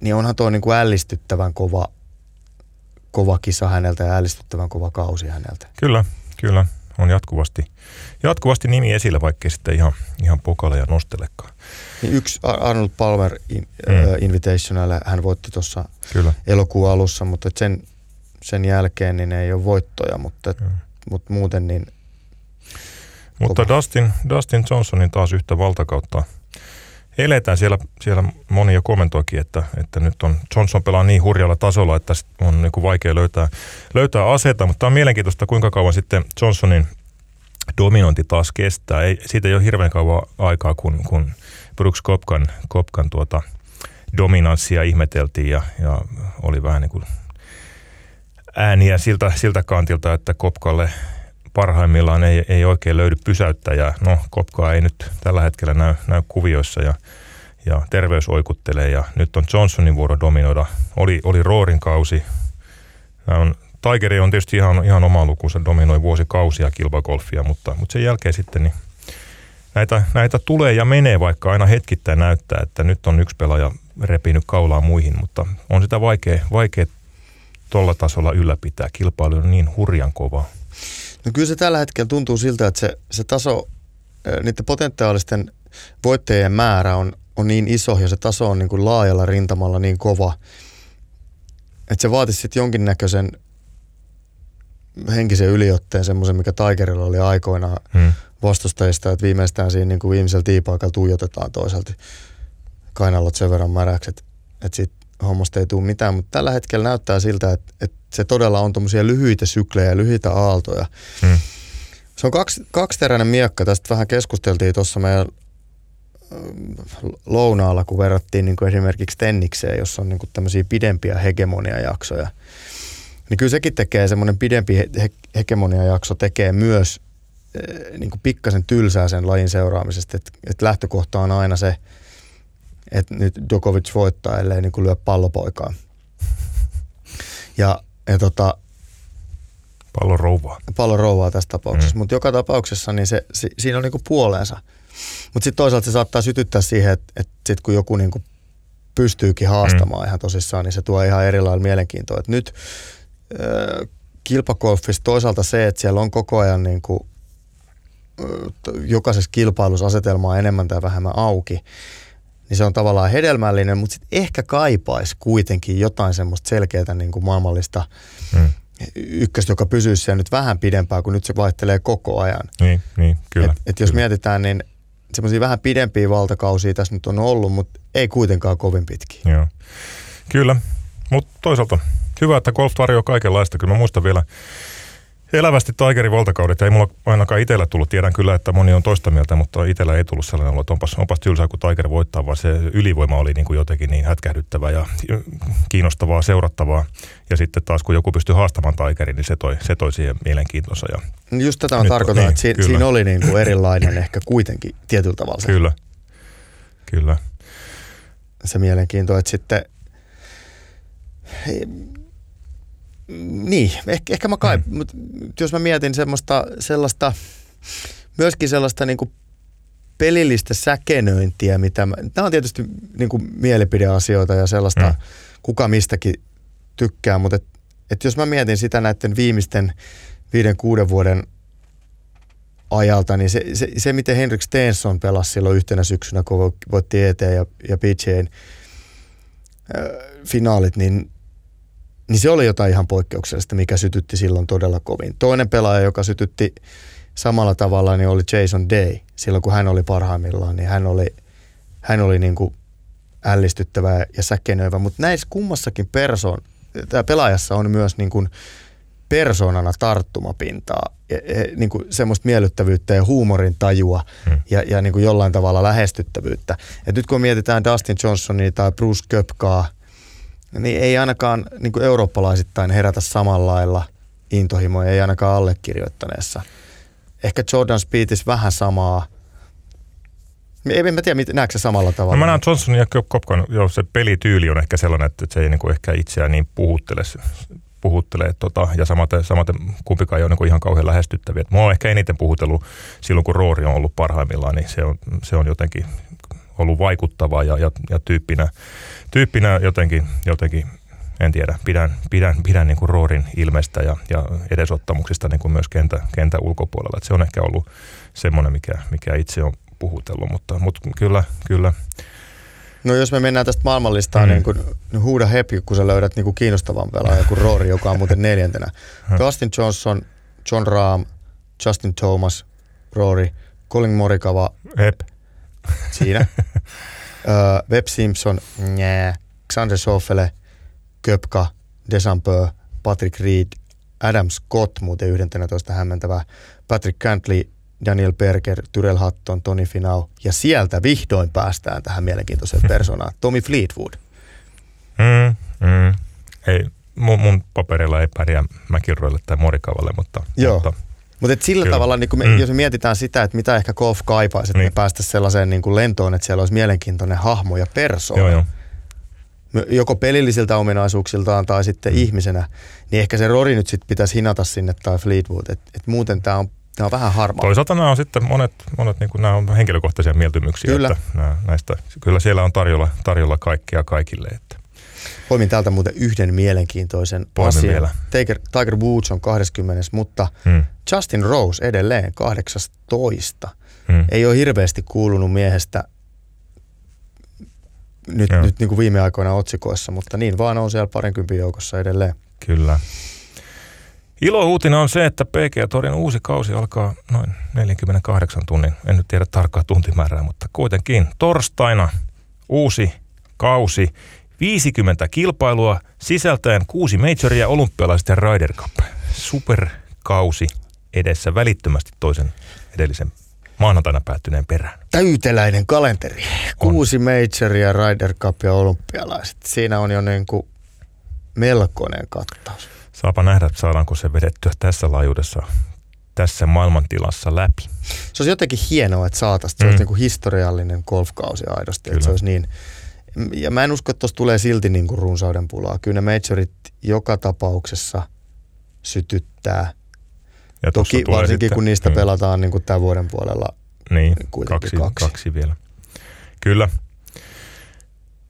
niin onhan tuo niin kuin ällistyttävän kova kova kisa häneltä ja ällistyttävän kova kausi häneltä. Kyllä, kyllä. On jatkuvasti, jatkuvasti nimi esillä, vaikkei sitten ihan, ihan pokaleja nostelekaan. Niin yksi Arnold Palmer in, mm. uh, Invitational, hän voitti tuossa elokuun alussa, mutta sen, sen jälkeen niin ei ole voittoja, mutta, mm. mutta muuten niin... Mutta Dustin, Dustin Johnsonin taas yhtä valtakautta eletään. Siellä, siellä moni jo kommentoikin, että, että nyt on Johnson pelaa niin hurjalla tasolla, että on niin kuin vaikea löytää, löytää aseita. Mutta tämä on mielenkiintoista, kuinka kauan sitten Johnsonin dominointi taas kestää. Ei, siitä ei ole hirveän kauan aikaa, kun, kun Brooks Kopkan, Kopkan tuota, dominanssia ihmeteltiin ja, ja oli vähän niin kuin ääniä siltä, siltä kantilta, että Kopkalle parhaimmillaan ei, ei oikein löydy pysäyttäjää. No, Kopkaa ei nyt tällä hetkellä näy, näy kuvioissa ja, ja terveys oikuttelee ja nyt on Johnsonin vuoro dominoida. Oli, oli Roorin kausi. on, Tigeri on tietysti ihan, ihan oma lukunsa, dominoi vuosikausia kilpagolfia, mutta, mutta sen jälkeen sitten niin näitä, näitä tulee ja menee, vaikka aina hetkittäin näyttää, että nyt on yksi pelaaja repinyt kaulaa muihin, mutta on sitä vaikea, vaikea tuolla tasolla ylläpitää. Kilpailu on niin hurjan kovaa. No kyllä se tällä hetkellä tuntuu siltä, että se, se taso, niiden potentiaalisten voittajien määrä on, on niin iso ja se taso on niin kuin laajalla rintamalla niin kova, että se vaatisi sitten jonkinnäköisen henkisen yliotteen, semmoisen, mikä Tigerilla oli aikoinaan hmm. vastustajista, että viimeistään siinä niin kuin viimeisellä tiipaikalla tuijotetaan toiselta kainallot sen verran märäkset, että sitten hommasta ei tule mitään, mutta tällä hetkellä näyttää siltä, että, että se todella on tuommoisia lyhyitä syklejä, lyhyitä aaltoja. Hmm. Se on kaksi, kaksiteräinen miekka. Tästä vähän keskusteltiin tuossa meidän lounaalla, kun verrattiin niin kuin esimerkiksi tennikseen, jossa on niin kuin tämmöisiä pidempiä hegemoniajaksoja. Niin kyllä sekin tekee, semmoinen pidempi he- hegemoniajakso tekee myös niin kuin pikkasen tylsää sen lajin seuraamisesta. Että et lähtökohta on aina se, että nyt Djokovic voittaa, ellei niin kuin lyö pallopoikaa. Ja ja tota, Pallon rouvaa. Pallon rouvaa tässä tapauksessa. Mm. Mutta joka tapauksessa niin se, si, siinä on niinku puoleensa. Mutta sitten toisaalta se saattaa sytyttää siihen, että et sit kun joku niinku pystyykin haastamaan mm. ihan tosissaan, niin se tuo ihan erilailla mielenkiintoa. Et nyt äh, kilpakolfissa toisaalta se, että siellä on koko ajan niinku, äh, jokaisessa kilpailussa asetelmaa enemmän tai vähemmän auki, niin se on tavallaan hedelmällinen, mutta sitten ehkä kaipaisi kuitenkin jotain semmoista selkeää niin kuin maailmallista hmm. ykköstä, joka pysyisi siellä nyt vähän pidempään, kun nyt se vaihtelee koko ajan. Niin, niin kyllä. Et, et jos kyllä. mietitään, niin semmoisia vähän pidempiä valtakausia tässä nyt on ollut, mutta ei kuitenkaan kovin pitkiä. Joo. Kyllä, mutta toisaalta hyvä, että golf tarjoaa kaikenlaista. Kyllä mä muistan vielä elävästi Tigerin valtakaudet. Ei mulla ainakaan itsellä tullut. Tiedän kyllä, että moni on toista mieltä, mutta itsellä ei tullut sellainen olo, että onpas, onpas tylsää, kun Tiger voittaa, vaan se ylivoima oli niin kuin jotenkin niin hätkähdyttävää ja kiinnostavaa, seurattavaa. Ja sitten taas, kun joku pystyi haastamaan Tigerin, niin se toi, se toi siihen mielenkiintoisa. Ja Just tätä on tarkoitan, niin, että si- siinä oli niin kuin erilainen ehkä kuitenkin tietyllä tavalla. Se, Kyllä, kyllä. se mielenkiinto, että sitten niin, ehkä, ehkä mä kai, mm. mutta jos mä mietin semmoista, sellaista, myöskin sellaista niin kuin pelillistä säkenöintiä, mitä mä, nämä on tietysti niin kuin mielipideasioita ja sellaista, mm. kuka mistäkin tykkää, mutta et, et jos mä mietin sitä näiden viimeisten viiden, kuuden vuoden ajalta, niin se, se, se miten Henrik Stenson pelasi silloin yhtenä syksynä, kun voitti ET ja, ja PGAn äh, finaalit, niin niin se oli jotain ihan poikkeuksellista, mikä sytytti silloin todella kovin. Toinen pelaaja, joka sytytti samalla tavalla, niin oli Jason Day. Silloin kun hän oli parhaimmillaan, niin hän oli, hän oli niin kuin ällistyttävä ja säkenöivä. Mutta näissä kummassakin persoon, tämä pelaajassa on myös niin kuin persoonana tarttumapintaa, ja, ja, niin kuin semmoista miellyttävyyttä ja huumorin tajua hmm. ja, ja niin kuin jollain tavalla lähestyttävyyttä. Et nyt kun mietitään Dustin Johnsonia tai Bruce Köpkaa – niin ei ainakaan niin kuin eurooppalaisittain herätä samalla lailla intohimoja, ei ainakaan allekirjoittaneessa. Ehkä Jordan Speedis vähän samaa. En mä tiedä, näetkö samalla tavalla? No mä näen Johnson ja Kopkan, joo, se pelityyli on ehkä sellainen, että se ei niin kuin ehkä itseään niin puhuttele, puhuttele tota, ja samaten, samaten kumpikaan ei ole niin ihan kauhean lähestyttäviä. Mua on ehkä eniten puhutellut silloin, kun Roori on ollut parhaimmillaan, niin se on, se on jotenkin ollut vaikuttava ja, ja, ja tyyppinä, tyyppinä jotenkin, jotenkin en tiedä, pidän, pidän, pidän niin kuin Roorin ilmestä ja, ja edesottamuksista niin kuin myös kentä, kentä ulkopuolella. Et se on ehkä ollut semmoinen, mikä, mikä itse on puhutellut, mutta, mutta kyllä, kyllä. No jos me mennään tästä maailmanlistaan, mm. niin kuin, niin huuda hepi, kun sä löydät niin kuin kiinnostavan pelaajan kuin Rory, joka on muuten neljäntenä. Dustin Johnson, John Rahm, Justin Thomas, Rory, Colin Morikava, Hep. Siinä. uh, Webb Simpson, nää. Xander Schauffele, Köpka, Desampö, Patrick Reed, Adam Scott, muuten 11 hämmentävä, Patrick Cantley, Daniel Berger, Tyrell Hatton, Tony Finau. Ja sieltä vihdoin päästään tähän mielenkiintoiseen persoonaan, Tommy Fleetwood. Mm, mm. Ei, mun, mun paperilla ei pärjää McIlroylle tai Morikavalle, mutta, Joo. mutta mutta sillä Kyllä. tavalla, niin kun me, mm. jos me mietitään sitä, että mitä ehkä golf kaipaisi, että niin. me päästäisiin sellaiseen niin kuin lentoon, että siellä olisi mielenkiintoinen hahmo ja persoona. Joo, joo. Joko pelillisiltä ominaisuuksiltaan tai sitten mm. ihmisenä, niin ehkä se Rori nyt sitten pitäisi hinata sinne tai Fleetwood. Että et muuten tämä on, tää on vähän harmaa. Toisaalta nämä on sitten monet, monet niin nämä on henkilökohtaisia mieltymyksiä. Kyllä. Että nämä, näistä, kyllä siellä on tarjolla, tarjolla kaikkea kaikille. Että. Poimin täältä muuten yhden mielenkiintoisen Poimin asian. vielä. Tiger, Tiger Woods on 20, mutta hmm. Justin Rose edelleen 18. Hmm. Ei ole hirveästi kuulunut miehestä nyt, nyt niin kuin viime aikoina otsikoissa, mutta niin vaan on siellä parinkympin joukossa edelleen. Kyllä. Ilo uutinen on se, että PG-torin uusi kausi alkaa noin 48 tunnin, en nyt tiedä tarkkaa tuntimäärää, mutta kuitenkin torstaina uusi kausi 50 kilpailua sisältäen kuusi majoria, olympialaiset ja Ryder Cup. Superkausi edessä välittömästi toisen edellisen maanantaina päättyneen perään. Täyteläinen kalenteri. On. Kuusi majoria, Ryder Cup ja olympialaiset. Siinä on jo niin kuin melkoinen kattaus. Saapa nähdä, saadaanko se vedettyä tässä laajuudessa tässä maailmantilassa läpi. Se olisi jotenkin hienoa, että saataisiin. Se mm. olisi niin kuin historiallinen golfkausi aidosti. Kyllä. Että se olisi niin ja mä en usko, että tuossa tulee silti niin kuin runsauden pulaa. Kyllä ne majorit joka tapauksessa sytyttää. Ja Toki varsinkin sitten, kun niistä mm. pelataan niin kuin tämän vuoden puolella niin, kaksi, kaksi. kaksi vielä. Kyllä.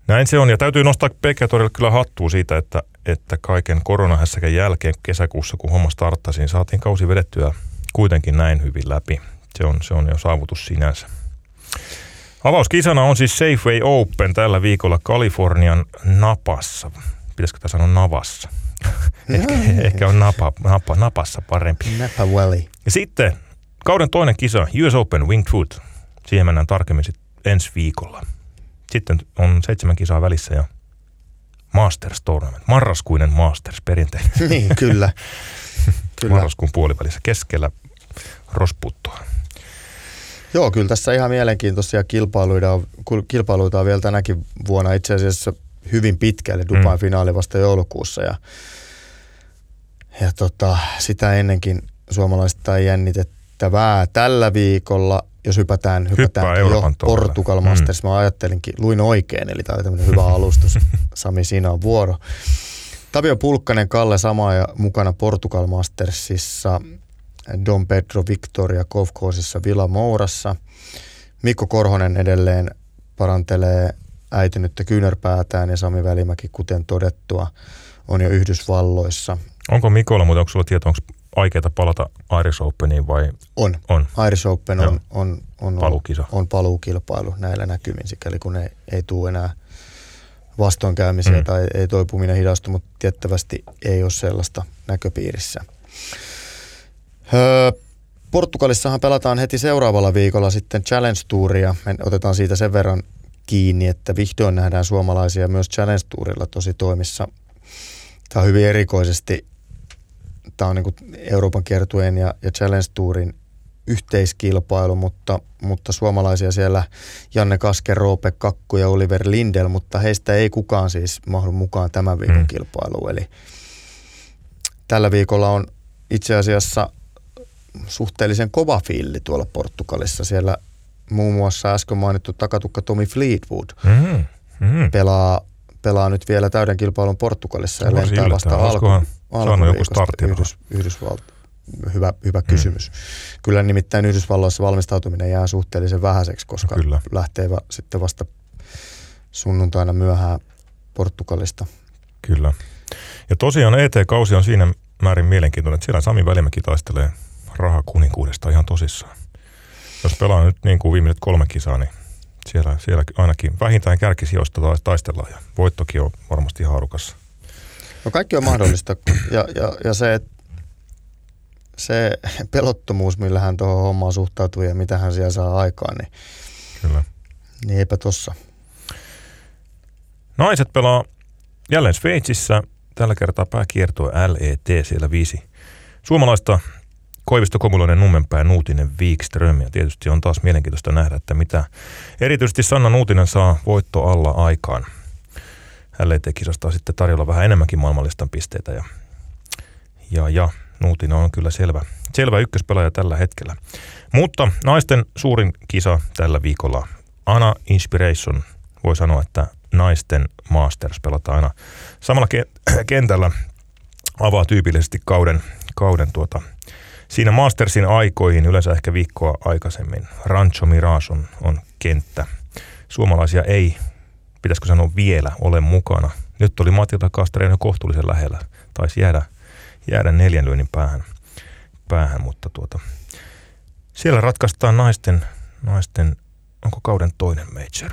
Näin se on. Ja täytyy nostaa Pekkatorille kyllä hattua siitä, että, että kaiken koronahässäkän jälkeen kesäkuussa, kun homma starttasi, niin saatiin kausi vedettyä kuitenkin näin hyvin läpi. Se on, se on jo saavutus sinänsä. Avauskisana on siis Safeway Open tällä viikolla Kalifornian Napassa. Pitäisikö tämä sanoa Navassa? ehkä, ehkä on napa, napa, Napassa parempi. Napa Valley. Ja sitten kauden toinen kisa, US Open Winged Foot. Siihen mennään tarkemmin sitten ensi viikolla. Sitten on seitsemän kisaa välissä ja Masters Tournament, marraskuinen Masters perinteinen. niin, kyllä. kyllä. Marraskuun puolivälissä keskellä rosputtoa. Joo, kyllä tässä ihan mielenkiintoisia kilpailuita on, kilpailuita on vielä tänäkin vuonna itse asiassa hyvin pitkälle Dubain mm. finaali vasta joulukuussa ja, ja tota, sitä ennenkin suomalaista jännitettävää tällä viikolla jos hypätään, hypätään jo Portugal mm. Masters, mm. mä ajattelinkin, luin oikein, eli tämä oli tämmöinen hyvä alustus. Sami, siinä on vuoro. Tavio Pulkkanen, Kalle Sama ja mukana Portugal Mastersissa, Don Pedro Victoria Kofkoosissa Villa Mourassa. Mikko Korhonen edelleen parantelee äitynyttä kyynärpäätään ja Sami Välimäki, kuten todettua, on jo Yhdysvalloissa. Onko Mikolla, mutta onko sulla tietoa, onko aikeita palata Irish Openiin vai? On. on. Irish Open on, on, on, Palukisa. on paluukilpailu näillä näkymin, sikäli kun ei, ei tule enää vastoinkäymisiä mm. tai ei toipuminen hidastu, mutta tiettävästi ei ole sellaista näköpiirissä. Öö, Portugalissahan pelataan heti seuraavalla viikolla sitten Challenge Touria. Me otetaan siitä sen verran kiinni, että vihdoin nähdään suomalaisia myös Challenge Tourilla tosi toimissa. Tämä on hyvin erikoisesti tämä on niin Euroopan kiertueen ja, ja Challenge Tourin yhteiskilpailu, mutta, mutta suomalaisia siellä Janne Kaske, Roope Kakku ja Oliver Lindel, mutta heistä ei kukaan siis mahdu mukaan tämän viikon mm. kilpailuun. Eli tällä viikolla on itse asiassa suhteellisen kova fiilli tuolla Portugalissa. Siellä muun muassa äsken mainittu takatukka Tommy Fleetwood mm. Mm. Pelaa, pelaa nyt vielä täyden kilpailun Portugalissa ja lentää vasta alku, startti. Yhdys, Yhdysvalt, hyvä, hyvä mm. kysymys. Kyllä nimittäin Yhdysvalloissa valmistautuminen jää suhteellisen vähäiseksi, koska Kyllä. lähtee va, sitten vasta sunnuntaina myöhään Portugalista. Kyllä. Ja tosiaan ET-kausi on siinä määrin mielenkiintoinen, että siellä Sami Välimäki taistelee rahakuninkuudesta ihan tosissaan. Jos pelaa nyt niin kuin viimeiset kolme kisaa, niin siellä, siellä ainakin vähintään kärkisijoista taistellaan ja voittokin on varmasti haarukassa. No kaikki on mahdollista ja, ja, ja se, se pelottomuus, millä hän tuohon hommaan suhtautuu ja mitä hän siellä saa aikaan, niin, Kyllä. niin eipä tossa. Naiset pelaa jälleen Sveitsissä. Tällä kertaa pääkiertoa LET, siellä viisi suomalaista Koivisto Komuloinen, Nummenpää, Nuutinen, Wikström. Ja tietysti on taas mielenkiintoista nähdä, että mitä erityisesti Sanna Nuutinen saa voitto alla aikaan. LET-kisasta on sitten tarjolla vähän enemmänkin maailmanlistan pisteitä ja, ja, ja Nuutinen on kyllä selvä, selvä ykköspelaaja tällä hetkellä. Mutta naisten suurin kisa tällä viikolla, Ana Inspiration, voi sanoa, että naisten Masters pelataan aina samalla kentällä, avaa tyypillisesti kauden, kauden tuota, siinä Mastersin aikoihin, yleensä ehkä viikkoa aikaisemmin, Rancho Mirage on, on kenttä. Suomalaisia ei pitäisikö sanoa vielä, ole mukana. Nyt oli Matilda Kastreen jo kohtuullisen lähellä. Taisi jäädä, jäädä neljän lyönnin päähän, päähän mutta tuota, siellä ratkaistaan naisten, naisten onko kauden toinen major?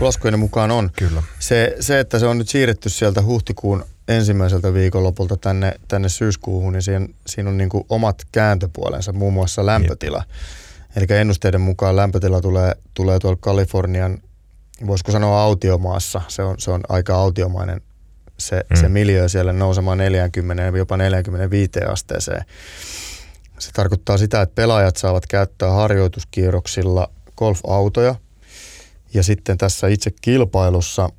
Laskujen mukaan on. Kyllä. Se, se, että se on nyt siirretty sieltä huhtikuun ensimmäiseltä viikonlopulta tänne, tänne syyskuuhun, niin siinä, siinä on niin kuin omat kääntöpuolensa, muun muassa lämpötila. Eli ennusteiden mukaan lämpötila tulee, tulee tuolla Kalifornian voisiko sanoa autiomaassa, se on, se on aika autiomainen se, mm. se miljö siellä nousemaan 40, jopa 45 asteeseen. Se tarkoittaa sitä, että pelaajat saavat käyttää harjoituskierroksilla golfautoja ja sitten tässä itse kilpailussa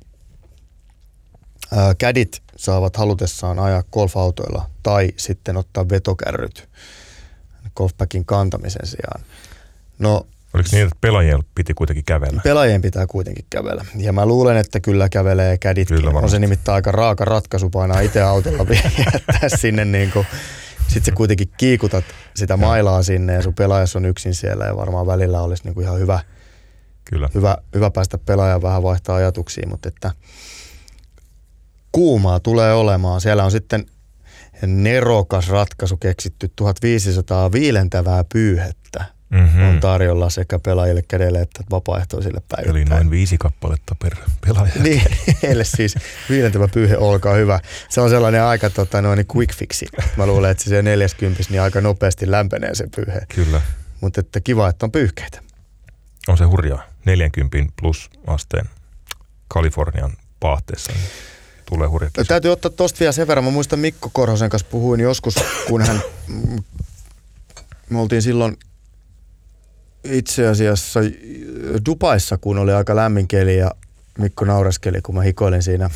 ää, kädit saavat halutessaan ajaa golfautoilla tai sitten ottaa vetokärryt golfpackin kantamisen sijaan. No Oliko niin, että pelaajien piti kuitenkin kävellä? Pelaajien pitää kuitenkin kävellä. Ja mä luulen, että kyllä kävelee kädit. Kyllä on se nimittäin aika raaka ratkaisu painaa itse autolla jättää sinne niin kuin, sit sä kuitenkin kiikutat sitä mailaa sinne ja sun pelaajas on yksin siellä ja varmaan välillä olisi niin kuin ihan hyvä, Kyllä. Hyvä, hyvä päästä pelaajan vähän vaihtaa ajatuksia, mutta että kuumaa tulee olemaan. Siellä on sitten nerokas ratkaisu keksitty 1500 viilentävää pyyhettä mm-hmm. on tarjolla sekä pelaajille kädelle että vapaaehtoisille päivittäin. Eli noin viisi kappaletta per pelaaja. niin, heille siis viidentävä pyyhe, olkaa hyvä. Se on sellainen aika tota, noin quick fixi. Mä luulen, että se 40 niin aika nopeasti lämpenee se pyyhe. Kyllä. Mutta että kiva, että on pyyhkeitä. On se hurjaa. 40 plus asteen Kalifornian paahteessa, tulee hurja kisa. Täytyy ottaa tosta vielä sen verran. Mä muistan Mikko Korhosen kanssa puhuin joskus, kun hän, me oltiin silloin itse asiassa Dubaissa, kun oli aika lämmin keli ja Mikko naureskeli, kun mä hikoilin siinä,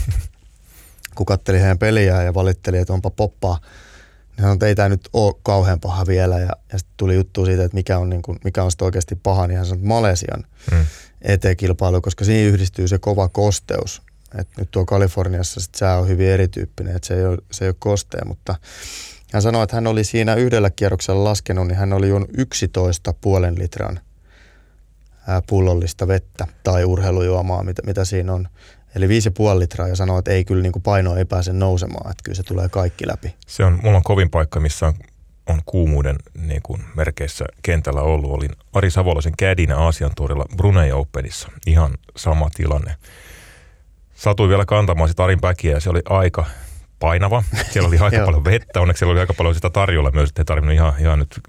kun kattelin heidän peliään ja valitteli, että onpa poppaa. Niin sanoi, että ei tämä nyt ole kauhean paha vielä ja, ja sitten tuli juttu siitä, että mikä on, niin kuin, mikä on sitten oikeasti paha, niin hän sanoi, että Malesian mm. eteen-kilpailu, koska siinä yhdistyy se kova kosteus. Et nyt tuo Kaliforniassa sit sää on hyvin erityyppinen, että se ei ole, se ei ole kostea, mutta hän sanoi, että hän oli siinä yhdellä kierroksella laskenut, niin hän oli juonut 11 puolen litran pullollista vettä tai urheilujuomaa, mitä, mitä siinä on. Eli 5,5 litraa ja sanoi, että ei kyllä niin kuin paino ei pääse nousemaan, että kyllä se tulee kaikki läpi. Se on, mulla on kovin paikka, missä on, on kuumuuden niin kuin merkeissä kentällä ollut. Olin Ari Savolaisen kädinä Aasian tuorilla Brunei Openissa. Ihan sama tilanne. Satuin vielä kantamaan sitä Arin päkiä ja se oli aika painava. Siellä oli aika paljon vettä, onneksi siellä oli aika paljon sitä tarjolla myös, että ei tarvinnut ihan, ihan nyt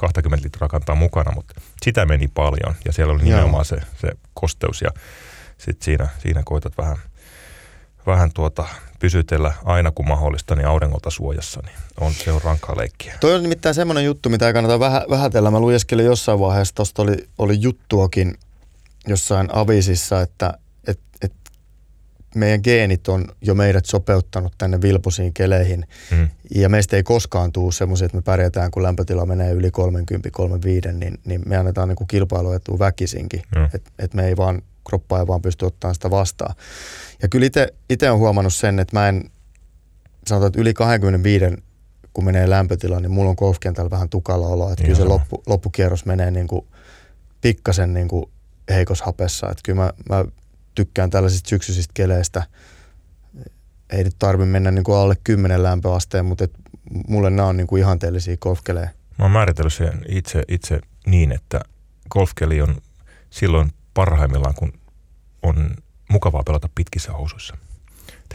20 litraa kantaa mukana, mutta sitä meni paljon ja siellä oli nimenomaan se, se kosteus ja sitten siinä, siinä koitat vähän, vähän tuota, pysytellä aina kun mahdollista niin auringolta suojassa, niin on, se on rankkaa leikkiä. Toi on nimittäin semmoinen juttu, mitä ei kannata vähä, vähätellä. Mä lueskelin jossain vaiheessa, tuosta oli, oli juttuakin jossain avisissa, että meidän geenit on jo meidät sopeuttanut tänne vilpusiin keleihin. Mm. Ja meistä ei koskaan tule semmoisia, että me pärjätään, kun lämpötila menee yli 30-35, niin, niin me annetaan niin kilpailuetua väkisinkin. Mm. Että et me ei vaan, kroppa ei vaan pysty ottamaan sitä vastaan. Ja kyllä itse olen huomannut sen, että mä en, sanotaan, että yli 25, kun menee lämpötila, niin mulla on golfkentällä vähän tukala olo. Että kyllä se loppu, loppukierros menee niin kuin pikkasen niin kuin heikos hapessa. Että kyllä mä, mä tykkään tällaisista syksyisistä keleistä. Ei nyt tarvi mennä niin kuin alle 10 lämpöasteen, mutta et mulle nämä on niin kuin ihanteellisia golfkelejä. Mä oon määritellyt sen itse, itse niin, että golfkeli on silloin parhaimmillaan, kun on mukavaa pelata pitkissä housuissa.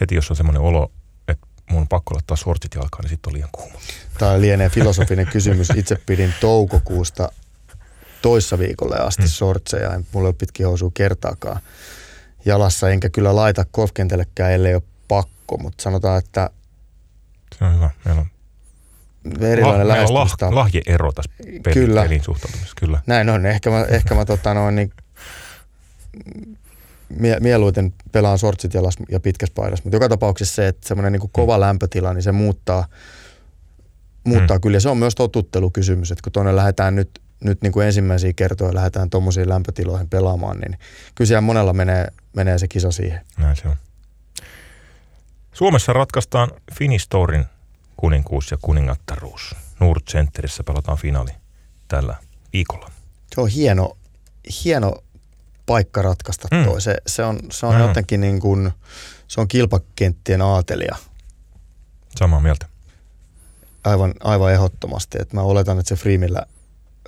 heti jos on semmoinen olo, että mun on pakko laittaa sortsit jalkaan, niin sitten on liian kuuma. Tämä lienee filosofinen kysymys. Itse pidin toukokuusta toissa viikolle asti hmm. sortseja. Mulla ei ole pitkiä housuja kertaakaan jalassa, enkä kyllä laita golfkentälläkään, ellei ole pakko, mutta sanotaan, että se on hyvä. Meillä on erilainen lah, lah, lahjeero tässä pelin, kyllä. pelin suhtautumisessa. Kyllä. Näin on. Ehkä mä, ehkä mä tota noin, niin, mie, mieluiten pelaan sortsit jalas ja pitkässä paidassa, mutta joka tapauksessa se, että semmoinen niin kova mm. lämpötila, niin se muuttaa, muuttaa mm. kyllä. Ja se on myös totuttelukysymys, että kun tuonne lähdetään nyt, nyt niin kuin ensimmäisiä kertoja lähdetään tuommoisiin lämpötiloihin pelaamaan, niin kyllä siellä monella menee menee se kisa siihen. Näin se on. Suomessa ratkaistaan Finistorin kuninkuus ja kuningattaruus. Centerissä pelataan finaali tällä viikolla. Se on hieno, hieno paikka ratkaista mm. toi. Se, se on, se on mm. jotenkin niin kuin, se on kilpakenttien aatelia. Samaa mieltä. Aivan, aivan ehdottomasti. Et mä oletan, että se Freemillä,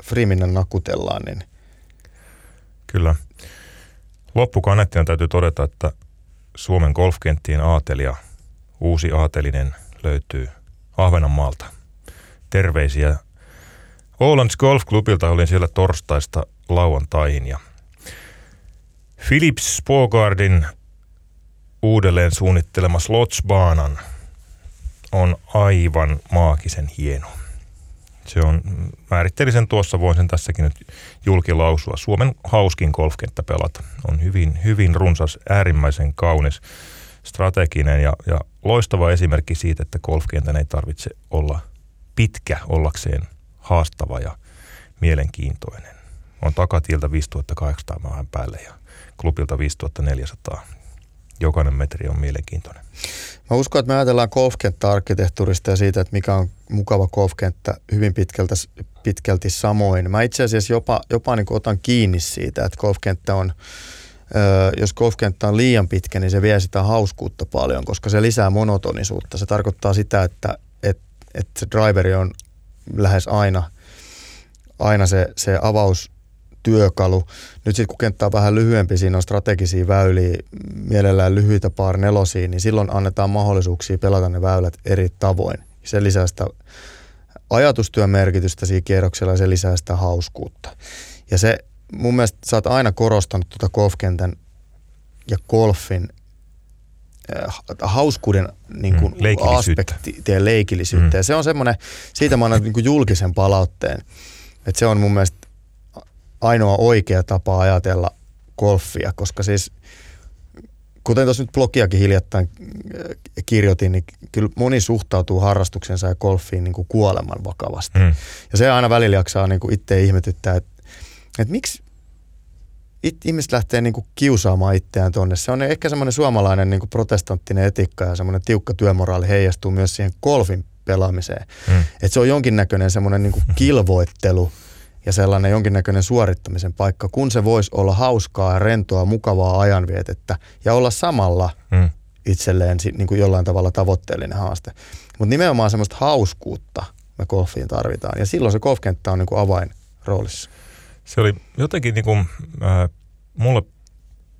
Freemillä nakutellaan. Niin... Kyllä. Loppukanettina täytyy todeta, että Suomen golfkenttien aatelia, uusi aatelinen löytyy Ahvenanmaalta. Terveisiä Ålands Golf Clubilta olin siellä torstaista lauantaihin ja Philips Spogardin uudelleen suunnittelema Slotsbaanan on aivan maagisen hieno. Se on, määrittelin sen tuossa, voin sen tässäkin nyt julkilausua. Suomen hauskin golfkenttä pelata. On hyvin, hyvin runsas, äärimmäisen kaunis, strateginen ja, ja loistava esimerkki siitä, että golfkentän ei tarvitse olla pitkä ollakseen haastava ja mielenkiintoinen. On takatiiltä 5800 maahan päälle ja klubilta 5400 jokainen metri on mielenkiintoinen. Mä uskon, että me ajatellaan golfkenttä-arkkitehtuurista ja siitä, että mikä on mukava golfkenttä hyvin pitkältä, pitkälti samoin. Mä itse asiassa jopa, jopa niin otan kiinni siitä, että golfkenttä on, ö, jos golfkenttä on liian pitkä, niin se vie sitä hauskuutta paljon, koska se lisää monotonisuutta. Se tarkoittaa sitä, että, että, että se driveri on lähes aina, aina se, se avaus työkalu. Nyt sitten kun kenttä on vähän lyhyempi, siinä on strategisia väyliä, mielellään lyhyitä par nelosia, niin silloin annetaan mahdollisuuksia pelata ne väylät eri tavoin. Se lisää sitä ajatustyön merkitystä siinä kierroksella ja se lisää sitä hauskuutta. Ja se mun mielestä sä oot aina korostanut tuota golfkentän ja golfin äh, hauskuuden niin kuin Mm, leikillisyyttä. aspekti ja leikillisyyttä. Mm. Ja se on semmoinen, siitä mä annan niin kuin julkisen palautteen, että se on mun mielestä ainoa oikea tapa ajatella golfia, koska siis kuten tuossa nyt blogiakin hiljattain äh, kirjoitin, niin kyllä moni suhtautuu harrastuksensa ja golfiin niin kuin kuoleman vakavasti. Mm. Ja se aina välillä jaksaa niin kuin itse ihmetyttää, että, että miksi it, ihmiset lähtee niin kuin kiusaamaan itseään tonne. Se on ehkä semmoinen suomalainen niin kuin protestanttinen etiikka ja semmoinen tiukka työmoraali heijastuu myös siihen golfin pelaamiseen. Mm. Että se on jonkinnäköinen semmoinen niin kuin kilvoittelu ja sellainen jonkinnäköinen suorittamisen paikka, kun se voisi olla hauskaa ja rentoa, mukavaa ajanvietettä ja olla samalla Mm. itselleen niin kuin jollain tavalla tavoitteellinen haaste. Mutta nimenomaan semmoista hauskuutta me golfiin tarvitaan ja silloin se golfkenttä on niin kuin avainroolissa. Se oli jotenkin niin kuin, äh, mulle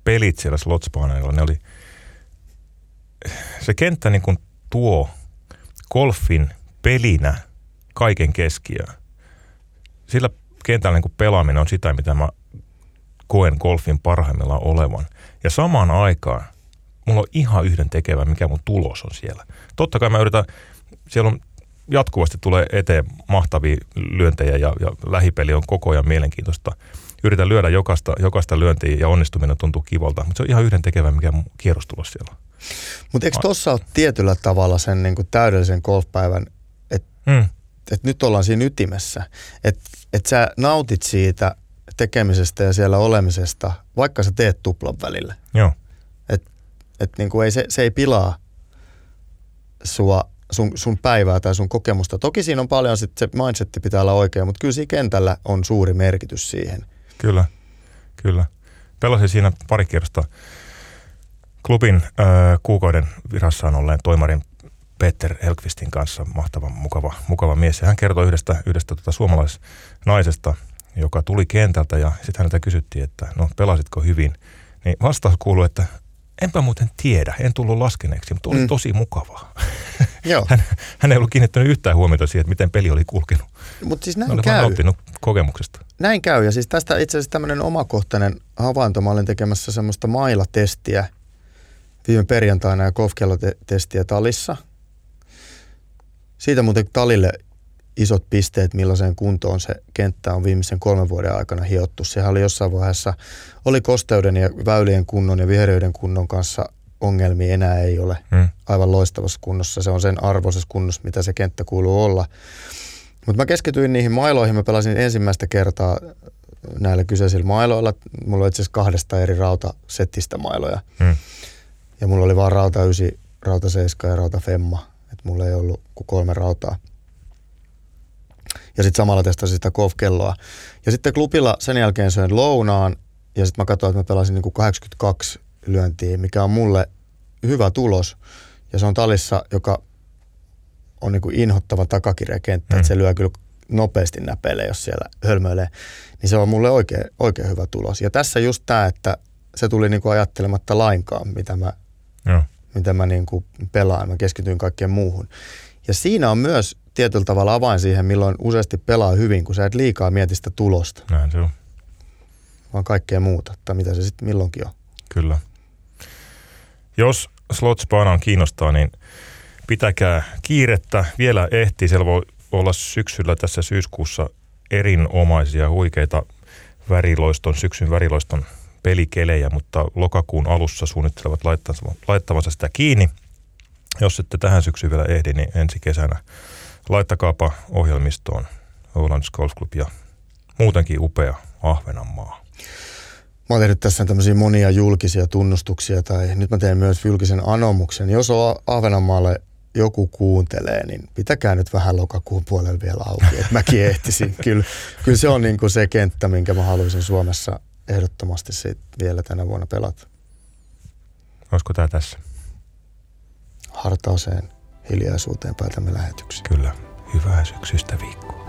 pelit siellä slotspaneilla, ne oli, se kenttä niin kuin tuo golfin pelinä kaiken keskiöön. Sillä kentällä niin kuin pelaaminen on sitä, mitä mä koen golfin parhaimmillaan olevan. Ja samaan aikaan mulla on ihan yhden tekevä, mikä mun tulos on siellä. Totta kai mä yritän, siellä on jatkuvasti tulee eteen mahtavia lyöntejä ja, ja lähipeli on koko ajan mielenkiintoista. Yritän lyödä jokaista, jokaista lyöntiä ja onnistuminen tuntuu kivalta, mutta se on ihan yhden tekevä, mikä mun kierrostulos siellä on. Mutta eikö tuossa ole tietyllä tavalla sen niin kuin täydellisen golfpäivän, että Mm. Et nyt ollaan siinä ytimessä, että et sä nautit siitä tekemisestä ja siellä olemisesta, vaikka sä teet tuplan välillä. Joo, Että niin kuin ei, se, se ei pilaa sua, sun, sun päivää tai sun kokemusta. Toki siinä on paljon, sit se mindsetti pitää olla oikein, mutta kyllä siinä kentällä on suuri merkitys siihen. kyllä, kyllä. Pelasin siinä pari kierrosta klubin äh, kuukauden virassaan olleen toimarin Peter Elkvistin kanssa, mahtava, mukava, mukava mies. Ja hän kertoi yhdestä, yhdestä tota suomalaisnaisesta, joka tuli kentältä ja sitten häneltä kysyttiin, että no pelasitko hyvin. Niin vastaus kuului, että enpä muuten tiedä, en tullut laskeneeksi, mutta oli Mm. tosi mukavaa. Joo, Hän, hän ei ollut kiinnittänyt yhtään huomiota siihen, että miten peli oli kulkenut. mutta siis näin käy. nauttinut kokemuksesta. Näin käy. Ja siis tästä itse asiassa tämmöinen omakohtainen havainto. Mä olin tekemässä semmoista mailatestiä viime perjantaina ja golfkellotestiä Talissa. Siitä muuten Talille isot pisteet, millaiseen kuntoon se kenttä on viimeisen kolmen vuoden aikana hiottu. Sehän oli jossain vaiheessa, oli kosteuden ja väylien kunnon ja vihereyden kunnon kanssa ongelmia enää ei ole Mm. aivan loistavassa kunnossa. Se on sen arvoisessa kunnossa, mitä se kenttä kuuluu olla. Mutta mä keskityin niihin mailoihin. Mä pelasin ensimmäistä kertaa näillä kyseisillä mailoilla. Mulla oli itse asiassa kahdesta eri rautasettistä mailoja. Mm. Ja mulla oli vaan rauta 9, rauta 7 ja rauta femma. Et mulla ei ollut kuin kolme rautaa. Ja sitten samalla testasin sitä golfkelloa. Ja sitten klubilla sen jälkeen söin lounaan. Ja sitten mä katsoin, että mä pelasin niinku 82 lyöntiä, mikä on mulle hyvä tulos. Ja se on talissa, joka on niinku inhottava takakirjakenttä, mm. Mm. että se lyö kyllä nopeasti näpeilee, jos siellä hölmöilee. Niin se on mulle oikein, oikein hyvä tulos. Ja tässä just tämä, että se tuli niinku ajattelematta lainkaan, mitä mä, Joo. Mitä mä niinku pelaan. Mä keskityin kaikkeen muuhun. Ja siinä on myös tietyllä tavalla avain siihen, milloin useasti pelaa hyvin, kun sä et liikaa mieti sitä tulosta, Näin se on. vaan kaikkea muuta, tai mitä se sitten milloinkin on. Kyllä. Jos slotspanaan kiinnostaa, niin pitäkää kiirettä. Vielä ehtii. Siellä voi olla syksyllä tässä syyskuussa erinomaisia huikeita väriloiston, syksyn väriloiston pelikelejä, mutta lokakuun alussa suunnittelevat laittavansa, sitä kiinni. Jos ette tähän syksyyn vielä ehdi, niin ensi kesänä laittakaapa ohjelmistoon Oulans Golf Club ja muutenkin upea Ahvenanmaa. Mä oon tehnyt tässä tämmöisiä monia julkisia tunnustuksia, tai nyt mä teen myös julkisen anomuksen. Jos on Ahvenanmaalle joku kuuntelee, niin pitäkää nyt vähän lokakuun puolella vielä auki, että mäkin ehtisin. Kyllä, kyllä se on niin kuin se kenttä, minkä mä haluaisin Suomessa ehdottomasti sit vielä tänä vuonna pelata. Olisiko tämä tässä? Hartauseen hiljaisuuteen päätämme lähetyksiin. Kyllä. Hyvää syksystä viikkoa.